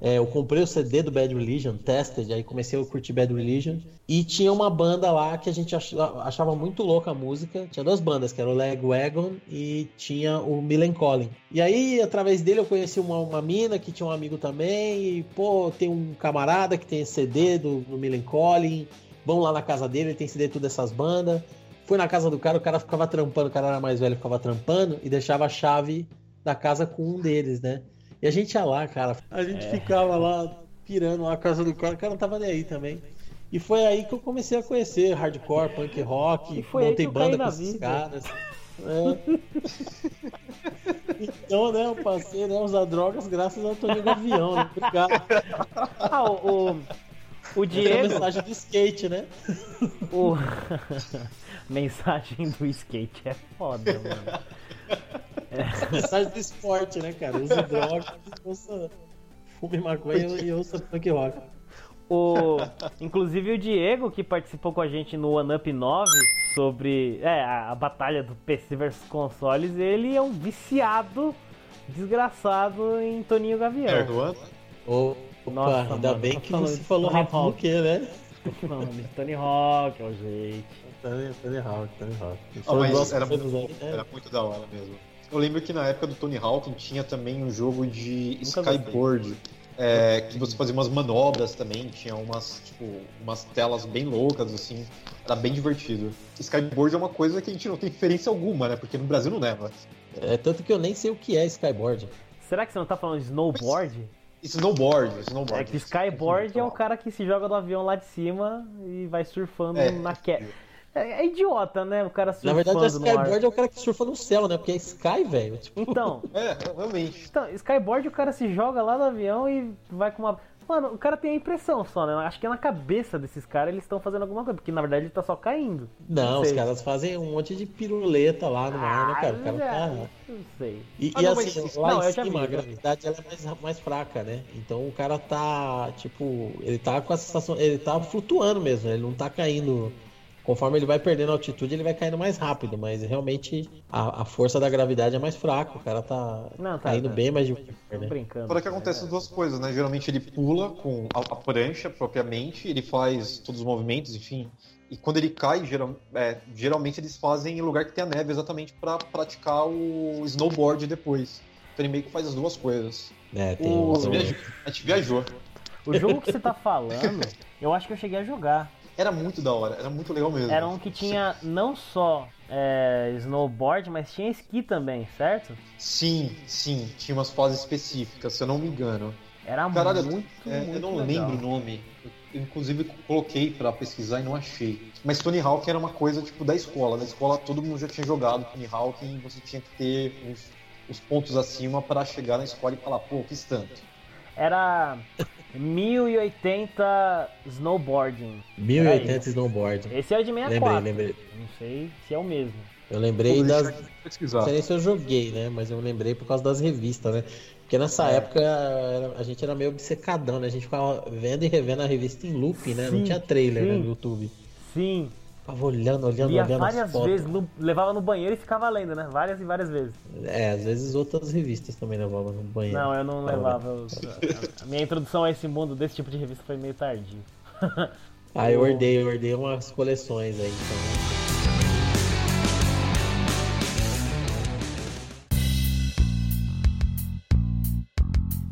É, eu comprei o CD do Bad Religion, Tested, aí comecei a curtir Bad Religion. E tinha uma banda lá que a gente ach- achava muito louca a música. Tinha duas bandas, que era o Lagwagon e tinha o Millencolin. E aí, através dele, eu conheci uma, uma mina que tinha um amigo também. E, pô, tem um camarada que tem CD do, do Millencolin. Vamos lá na casa dele, ele tem CD de todas essas bandas. Fui na casa do cara, o cara ficava trampando, o cara era mais velho, ficava trampando e deixava a chave da casa com um deles, né? E a gente ia lá, cara. A gente ficava lá pirando lá a casa do cara, o cara não tava nem aí também. E foi aí que eu comecei a conhecer hardcore, punk rock, E foi montei banda com esses vida. caras. É. Então, né, eu passei né, a usar drogas graças ao Toninho Gavião, né? Obrigado. Ah, o, o, o é a Diego. mensagem do skate, né? O... Mensagem do skate é foda, mano. Mensagem do esporte, né, cara? Use drogas, ouça, fume maconha e ouça punk rock. O... Inclusive o Diego, que participou com a gente no One Up 9 sobre é, a, a batalha do PC versus consoles, ele é um viciado desgraçado em Toninho Gavião. Perdoando? Opa, Nossa, ainda mano, bem que você falou Tony rápido Hawk. do que, né? Falando Tony Hawk, é o jeito. Tony, Tony Hawk, Tony Hawk. Um mas era muito, anos, né? era muito da hora mesmo. Eu lembro que na época do Tony Hawk tinha também um jogo de Nunca skateboard. É, que você fazia umas manobras também, tinha umas, tipo, umas telas bem loucas, assim. Era bem divertido. Skyboard é uma coisa que a gente não tem referência alguma, né? Porque no Brasil não leva. É tanto que eu nem sei o que é Skyboard. Será que você não tá falando de snowboard? Snowboard, snowboard. É que skyboard é o cara que se joga do avião lá de cima e vai surfando É. na queda. É, é idiota, né? O cara Na surfando verdade, o. Skyboard é o cara que surfa no céu, né? Porque é Sky, velho. Tipo, Então, É, realmente. então, skyboard o cara se joga lá do avião e vai com uma. Mano, o cara tem a impressão só, né? Acho que é na cabeça desses caras eles estão fazendo alguma coisa, porque na verdade ele tá só caindo. não, os sei. caras fazem um monte de piruleta lá no ar, né, cara? O cara Ah, tá. Não sei. E, Ah, e não, assim, mas- lá não, em cima vi, a gravidade ela é mais, mais fraca, né? Então o cara tá, tipo, ele tá com a sensação, ele tá flutuando mesmo, ele não tá caindo. Conforme ele vai perdendo altitude, ele vai caindo mais rápido, mas realmente a, a força da gravidade é mais fraca, o cara tá Não, tá, caindo tá. bem mais devagar, né? brincando. Fora que acontece duas coisas, né? Geralmente ele pula com a, a prancha propriamente, ele faz todos os movimentos, enfim. E quando ele cai, geral- é, geralmente eles fazem em lugar que tem a neve, exatamente para praticar o snowboard depois. Então ele meio que faz as duas coisas. É, tem O- um- viajou. A gente viajou. O jogo que você tá falando, eu acho que eu cheguei a jogar. Era muito da hora, era muito legal mesmo. Era um que tinha não só é, snowboard, mas tinha esqui também, certo? Sim, sim, tinha umas fases específicas, se eu não me engano. Era Caralho, muito, é, muito eu não legal. lembro o nome. Eu, inclusive coloquei pra pesquisar e não achei. Mas Tony Hawk era uma coisa tipo da escola. Na escola todo mundo já tinha jogado Tony Hawk e você tinha que ter os, os pontos acima pra chegar na escola e falar, pô, fiz tanto. Era 1080 snowboarding. 1080 snowboard. Esse é o de 64. Lembrei, lembrei. Não sei se é o mesmo. Eu lembrei Vou das. pra Não pesquisar. sei nem se eu joguei, né? Mas eu lembrei por causa das revistas, né? Porque nessa época era- a gente era meio obcecadão, né? A gente ficava vendo e revendo a revista em loop, né? não Sim, tinha trailer né, no YouTube. Sim, Ficava olhando, olhando, via olhando as várias fotos. vezes, no- levava no banheiro e ficava lendo, né? Várias e várias vezes. É, às vezes outras revistas também levavam no banheiro. Não, eu não levava. eu- a minha introdução a esse mundo desse tipo de revista foi meio tardio. Ah, eu ordei, eu ordei umas coleções aí, então.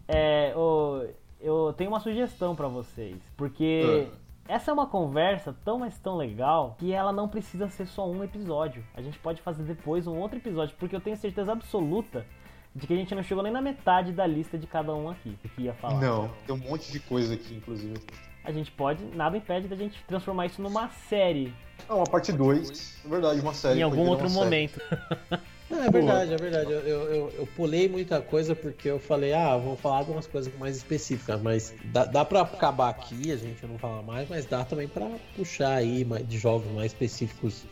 É, ô, eu tenho uma sugestão pra vocês, porque essa é uma conversa tão, mas tão legal que ela não precisa ser só um episódio. A gente pode fazer depois um outro episódio, porque eu tenho certeza absoluta de que a gente não chegou nem na metade da lista de cada um aqui que ia falar. Não, tem um monte de coisa aqui, inclusive. A gente pode, nada impede da gente transformar isso numa série Não, uma parte 2, na verdade, uma série. em algum outro momento. Não, é verdade, é verdade. Eu, eu, eu, pulei muita coisa porque eu falei, ah, vou falar de umas coisas mais específicas, mas dá, dá pra acabar aqui, a gente não fala mais, mas dá também pra puxar aí de jogos mais específicos,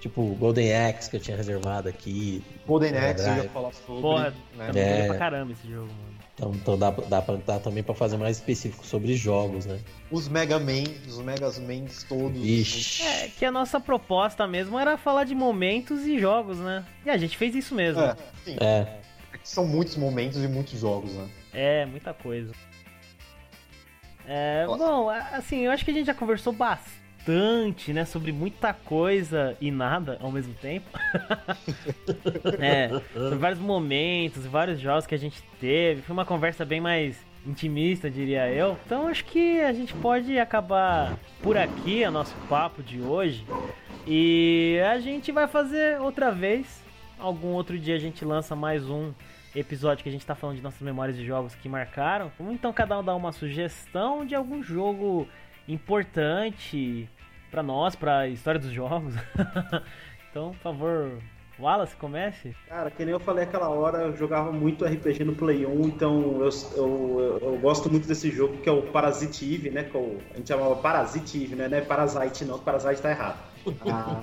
tipo Golden Axe que eu tinha reservado aqui. Golden Axe, eu ia falar sobre. Porra, né? é É. pra caramba esse jogo, mano. Então, então dá, dá, pra, dá também pra fazer mais específico sobre jogos, né? Os Mega Man, os Megas Man todos. Ixi. É, que a nossa proposta mesmo era falar de momentos e jogos, né? E a gente fez isso mesmo. É, sim. É, É São muitos momentos e muitos jogos, né? É, muita coisa. É, bom, assim, eu acho que a gente já conversou bastante, né, sobre muita coisa e nada ao mesmo tempo. é, sobre vários momentos, vários jogos que a gente teve. Foi uma conversa bem mais intimista, diria eu. Então acho que a gente pode acabar por aqui o nosso papo de hoje. E a gente vai fazer outra vez. Algum outro dia a gente lança mais um episódio que a gente tá falando de nossas memórias de jogos que marcaram. Então cada um dar uma sugestão de algum jogo importante pra nós, pra história dos jogos. então, por favor, Wallace, comece. Cara, que nem eu falei aquela hora, eu jogava muito RPG no Play 1, então eu, eu, eu, gosto muito desse jogo que é o Parasite Eve, né? Que eu- a gente chamava Parasite Eve, né? Não é Parasite não, que Parasite tá errado. Ah,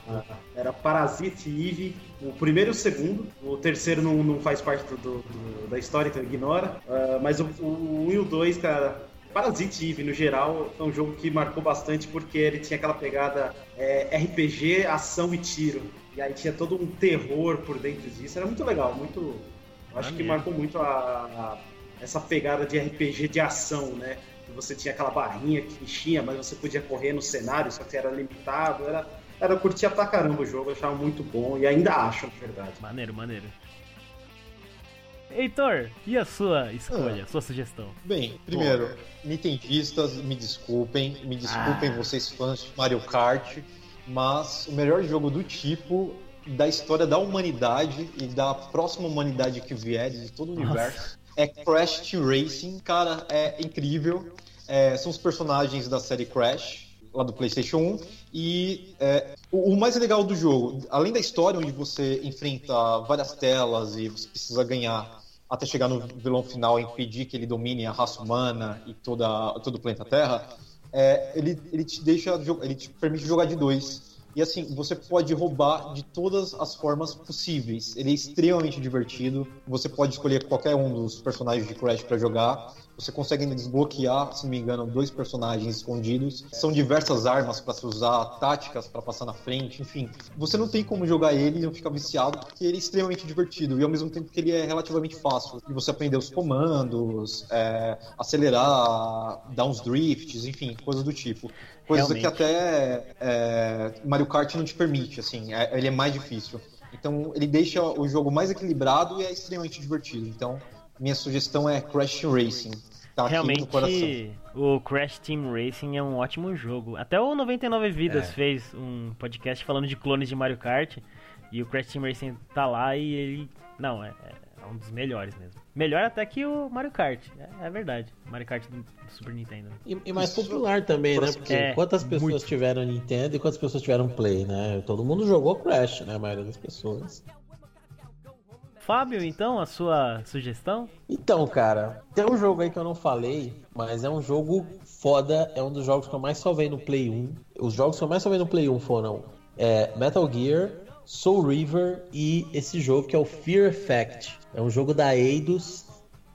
era Parasite Eve, o primeiro e o segundo. O terceiro não, não faz parte do, do- da história, então ignora. Ah, mas o, o 1 e o 2, cara, Parasite Eve, no geral, é um jogo que marcou bastante porque ele tinha aquela pegada é, RPG, ação e tiro. E aí tinha todo um terror por dentro disso. Era muito legal, muito. eu Acho que marcou muito a, a- essa pegada de RPG de ação, né? Você tinha aquela barrinha que enchia, mas você podia correr no cenário, só que era limitado. Era, era curtia pra caramba o jogo, eu achava muito bom e ainda acho, na verdade. Maneiro, maneiro. Heitor, e a sua escolha, a sua sugestão? Bem, primeiro, nintendistas, me desculpem, me desculpem Ah. vocês fãs de Mario Kart, mas o melhor jogo do tipo da história da humanidade e da próxima humanidade que vier de todo o Nossa. universo é Crash Team Racing. Cara, é incrível. É, são os personagens da série Crash, lá do PlayStation 1. E é, o, o mais legal do jogo, além da história, onde você enfrenta várias telas e você precisa ganhar até chegar no vilão final e impedir que ele domine a raça humana e toda, todo o planeta Terra, é, ele, ele te deixa, ele te permite jogar de dois. E assim, você pode roubar de todas as formas possíveis. Ele é extremamente divertido. Você pode escolher qualquer um dos personagens de Crash para jogar. Você consegue desbloquear, se não me engano, dois personagens escondidos. São diversas armas para se usar, táticas para passar na frente, enfim. Você não tem como jogar ele e não ficar viciado, porque ele é extremamente divertido e ao mesmo tempo que ele é relativamente fácil. E você aprender os comandos, é, acelerar, dar uns drifts, enfim, coisas do tipo. Coisas que Realmente. até é, Mario Kart não te permite, assim, é- ele é mais difícil. Então ele deixa o jogo mais equilibrado e é extremamente divertido. Então minha sugestão é Crash Racing. Tá aqui no coração. Realmente, o Crash Team Racing é um ótimo jogo. Até o 99 Vidas É. fez um podcast falando de clones de Mario Kart. E o Crash Team Racing tá lá e ele. Não, é, é um dos melhores mesmo. Melhor até que o Mario Kart. É, é verdade. Mario Kart do, do Super Nintendo. E, e mais popular também, né? Porque É, quantas pessoas muito. tiveram Nintendo e quantas pessoas tiveram Play, né? Todo mundo jogou Crash, né? A maioria das pessoas. Fábio, então, a sua sugestão? Então, cara, tem um jogo aí que eu não falei, mas é um jogo foda, é um dos jogos que eu mais salvei no Play 1. Os jogos que eu mais salvei no Play 1 foram é, Metal Gear, Soul River e esse jogo que é o Fear Effect. É um jogo da Eidos,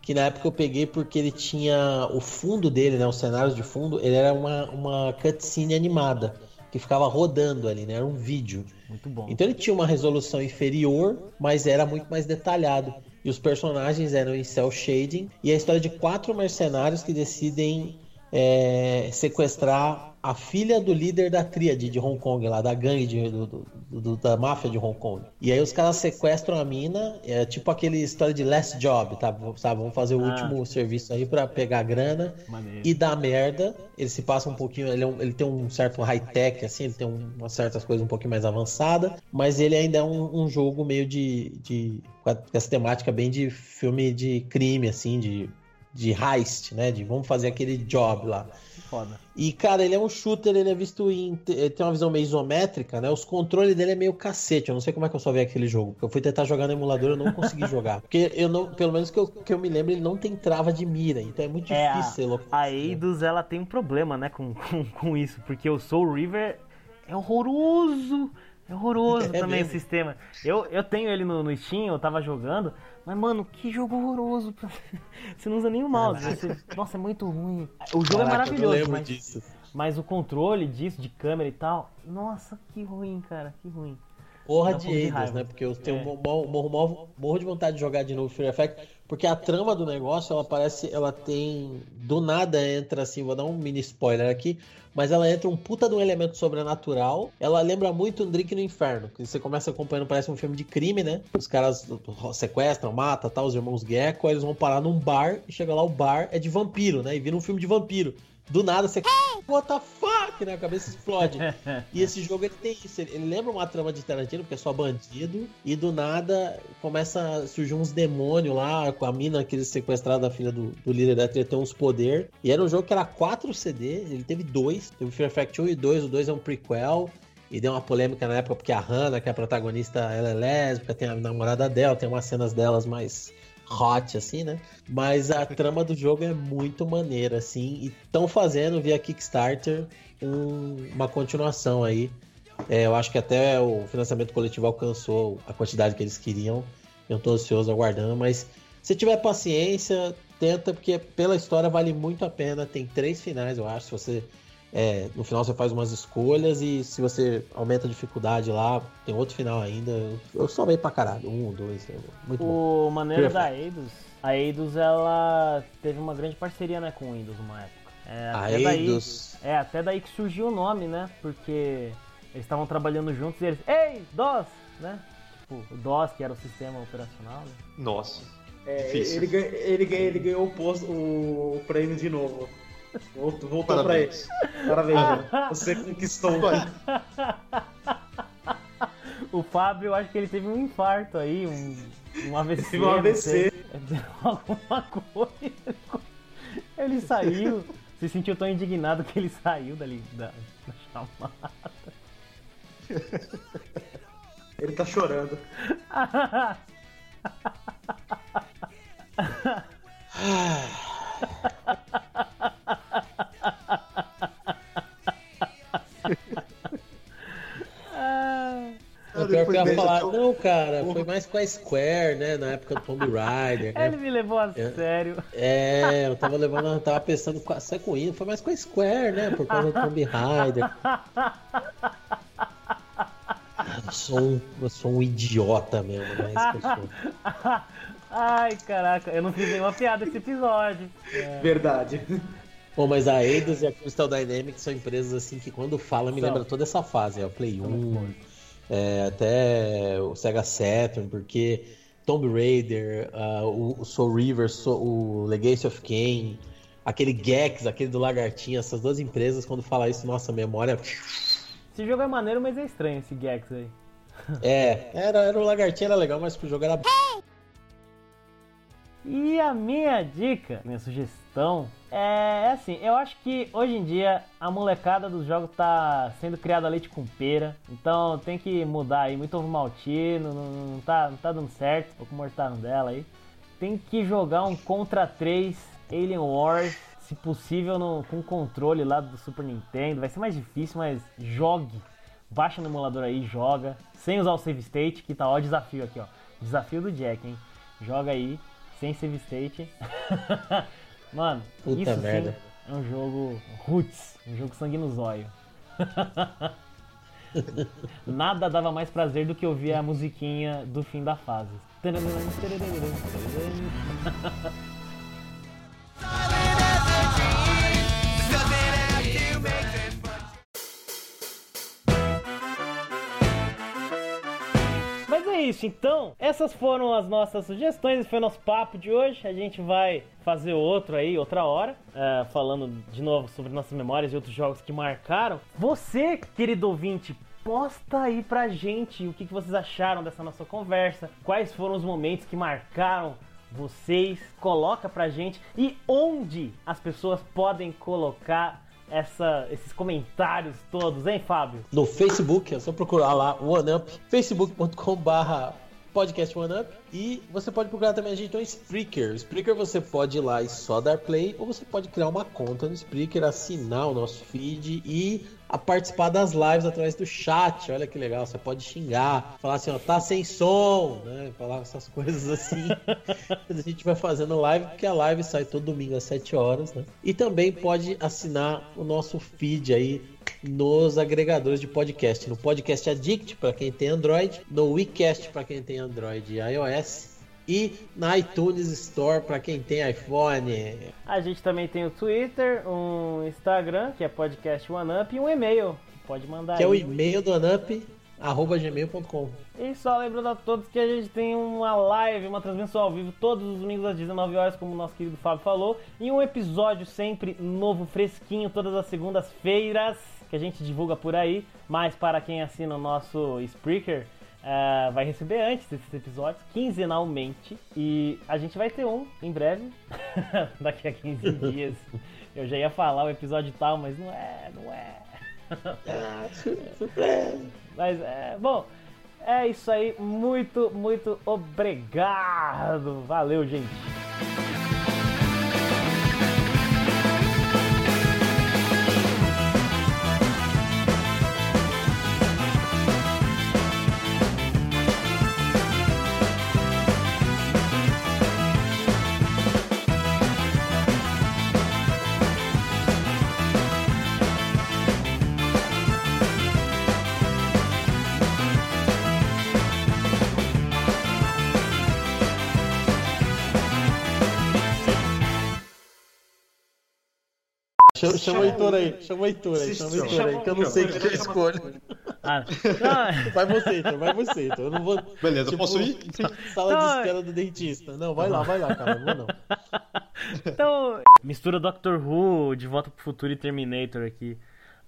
que na época eu peguei porque ele tinha o fundo dele, né, os cenários de fundo, ele era uma, uma cutscene animada, que ficava rodando ali, né, era um vídeo. Muito bom. Então ele tinha uma resolução inferior, mas era muito mais detalhado. E os personagens eram em cel shading. E a história de quatro mercenários que decidem é, sequestrar a filha do líder da tríade de Hong Kong, lá da gangue de- do- do- do- da máfia de Hong Kong. E aí os caras sequestram a mina, é tipo aquele história de last job, tá? Sabe? Vamos fazer o Ah. último serviço aí pra pegar a grana Maneiro. e dá merda. Ele se passa um pouquinho, ele, é um- ele tem um certo high-tech, assim, ele tem um- umas certas coisas um pouquinho mais avançadas, mas ele ainda é um, um jogo meio de, de. com essa temática bem de filme de crime, assim, de, de heist, né? De vamos fazer aquele job lá. Foda. E, cara, ele é um shooter, ele é visto em. Tem uma visão meio isométrica, né? Os controles dele é meio cacete. Eu não sei como é que eu só vi aquele jogo. Porque eu fui tentar jogar no emulador e eu não consegui jogar. Porque eu não, pelo menos que eu, que eu me lembro, ele não tem trava de mira. Então é muito É, difícil ser a, a Eidos, ela tem um problema, né, com, com, com isso. Porque o Soul River é horroroso. É horroroso É também mesmo? o sistema. Eu, eu tenho ele no, no Steam, eu tava jogando. Mas, mano, que jogo horroroso. Você não usa nem o mouse. você- nossa, é muito ruim. O jogo é Caraca, eu maravilhoso, lembro mas, disso. mas o controle disso, de câmera e tal. Nossa, que ruim, cara. Que ruim. Porra de Eidos, né? Porque eu tenho É. mo- mo- morro, morro- morro de vontade de jogar de novo Fear Effect, porque a trama do negócio, ela parece, ela tem, do nada entra assim, vou dar um mini spoiler aqui, mas ela entra um puta de um elemento sobrenatural, ela lembra muito um Drink no Inferno, que você começa acompanhando, parece um filme de crime, né? Os caras sequestram, matam, tal, os irmãos Gecko, aí eles vão parar num bar, e chega lá, o bar é de vampiro, né? E vira um filme de vampiro. Do nada você. What the fuck? Né? A cabeça explode. E esse jogo ele tem isso. Ele, lembra uma trama de Tarantino, porque é só bandido. E do nada começa a surgir uns demônios lá, com a mina que eles sequestraram da filha do, do líder da treta, tem uns poder. E era um jogo que era 4 CD, ele teve dois. Teve Fear Effect 1 e 2. O 2 é um prequel. E deu uma polêmica na época, porque a Hannah, que é a protagonista, ela é lésbica, tem a namorada dela, tem umas cenas delas mais hot, assim, né? Mas a trama do jogo é muito maneira, assim. E estão fazendo via Kickstarter um- uma continuação aí. É, eu acho que até o financiamento coletivo alcançou a quantidade que eles queriam. Eu tô ansioso aguardando, mas se tiver paciência, tenta, porque pela história vale muito a pena. Tem três finais, eu acho. Se você. É, no final você faz umas escolhas e se você aumenta a dificuldade lá, tem outro final ainda. Eu, eu salvei pra caralho. Um, dois, muito bom. O maneiro da Perfeito. Eidos, a Eidos ela teve uma grande parceria né, com o Windows uma época. É, A até daí- Eidos. é, até daí que surgiu o nome, né? Porque eles estavam trabalhando juntos e eles. Ei, DOS! Né? Tipo, o DOS, que era o sistema operacional. Né? Nossa. É, ele, ele, ele ganhou o, posto, o prêmio de novo. Voltou, voltou pra ele. Parabéns. Parabéns. Você conquistou. O Fábio, eu acho que ele teve um infarto aí, um, um AVC. Teve um AVC. Alguma coisa. Ele saiu. Se sentiu tão indignado que ele saiu dali da, da chamada. Ele tá chorando. eu ia falar, dessa- não, cara, foi mais com a Square, né? Na época do Tomb Raider. né? Ele me levou a É. sério. É, eu tava levando, eu tava pensando sai com isso, foi mais com a Square, né? Por causa do Tomb Raider. Eu sou um, eu sou um idiota mesmo, né? Sou. Ai, caraca, eu não fiz nenhuma piada esse episódio. Verdade. Bom, mas a Eidos e a Crystal Dynamics são empresas assim que quando fala me São. lembra toda essa fase, é o Play 1, é, até o Sega Saturn, porque Tomb Raider, ah, o, o Soul River, o Legacy of Kain, aquele Gex, aquele do Lagartinha, essas duas empresas, quando fala isso, nossa, memória. Esse jogo é maneiro, mas é estranho esse Gex aí. É, era, era o Lagartinha, era legal, mas o jogo era. E a minha dica, minha sugestão, é assim, eu acho que hoje em dia a molecada dos jogos tá sendo criada leite com pera, então tem que mudar aí, muito ovo maltino, não, não tá, não tá dando certo, tô com o mortaro dela aí. Tem que jogar um Contra 3 Alien Wars, se possível no, com controle lá do Super Nintendo, vai ser mais difícil, mas jogue. Baixa no emulador aí, joga, sem usar o save state, que tá ó desafio aqui, ó. Desafio do Jack, hein? Joga aí, sem save state. Mano, Puta isso merda. sim é um jogo roots, um jogo sangue no zóio. Nada dava mais prazer do que ouvir a musiquinha do fim da fase. isso, então. Essas foram as nossas sugestões. Esse foi o nosso papo de hoje. A gente vai fazer outro aí, outra hora, é, falando de novo sobre nossas memórias e outros jogos que marcaram. Você, querido ouvinte, posta aí pra gente o que, que vocês acharam dessa nossa conversa. Quais foram os momentos que marcaram vocês. Coloca pra gente. E onde as pessoas podem colocar essa, esses comentários todos, hein, Fábio? No Facebook, é só procurar lá OneUp, facebook.com barra podcast OneUp e você pode procurar também a gente no Spreaker. Spreaker você pode ir lá e só dar play ou você pode criar uma conta no Spreaker, assinar o nosso feed e a participar das lives através do chat. Olha que legal, você pode xingar, falar assim, ó, tá sem som, né? Falar essas coisas assim. a gente vai fazendo live, porque a live sai todo domingo às 7 horas, né? E também pode assinar o nosso feed aí nos agregadores de podcast, no Podcast Addict para quem tem Android, no WeCast para quem tem Android e iOS e na iTunes Store para quem tem iPhone. A gente também tem o Twitter, um Instagram, que é podcast OneUp, e um e-mail. que Pode mandar Que é o aí. e-mail do Anup, arroba gmail.com. E só lembrando a todos que a gente tem uma live, uma transmissão ao vivo todos os domingos às 19 horas, como o nosso querido Fábio falou, e um episódio sempre novo, fresquinho, todas as segundas-feiras, que a gente divulga por aí. Mas para quem assina o nosso Spreaker, eh, vai receber antes desses episódios, quinzenalmente. E a gente vai ter um em breve, daqui a 15 dias. Eu já ia falar o episódio tal, mas não é, não é. Mas é, bom, é isso aí. Muito, muito obrigado. Valeu, gente. Chama, chama o Heitor aí, chama o Heitor aí, chama o Heitor aí, que eu não sei o que eu escolho. Ah, não, Vai você, então, vai você. Então. Eu não vou. Beleza, tipo, posso ir? Sala Não, de espera do dentista. Não, vai lá, vai lá, cara. Não vou não. então, mistura Doctor Who, De Volta pro Futuro e Terminator aqui.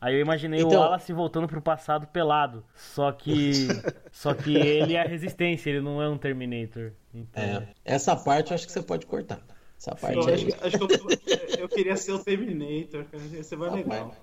Aí eu imaginei o Então- Wallace voltando pro passado pelado. Só que. só que ele é a resistência, ele não é um Terminator. Então, É, essa parte eu acho que você pode cortar. Essa parte Eu aí. acho, acho que eu, eu queria ser o Terminator, cara. Ia ser mais legal.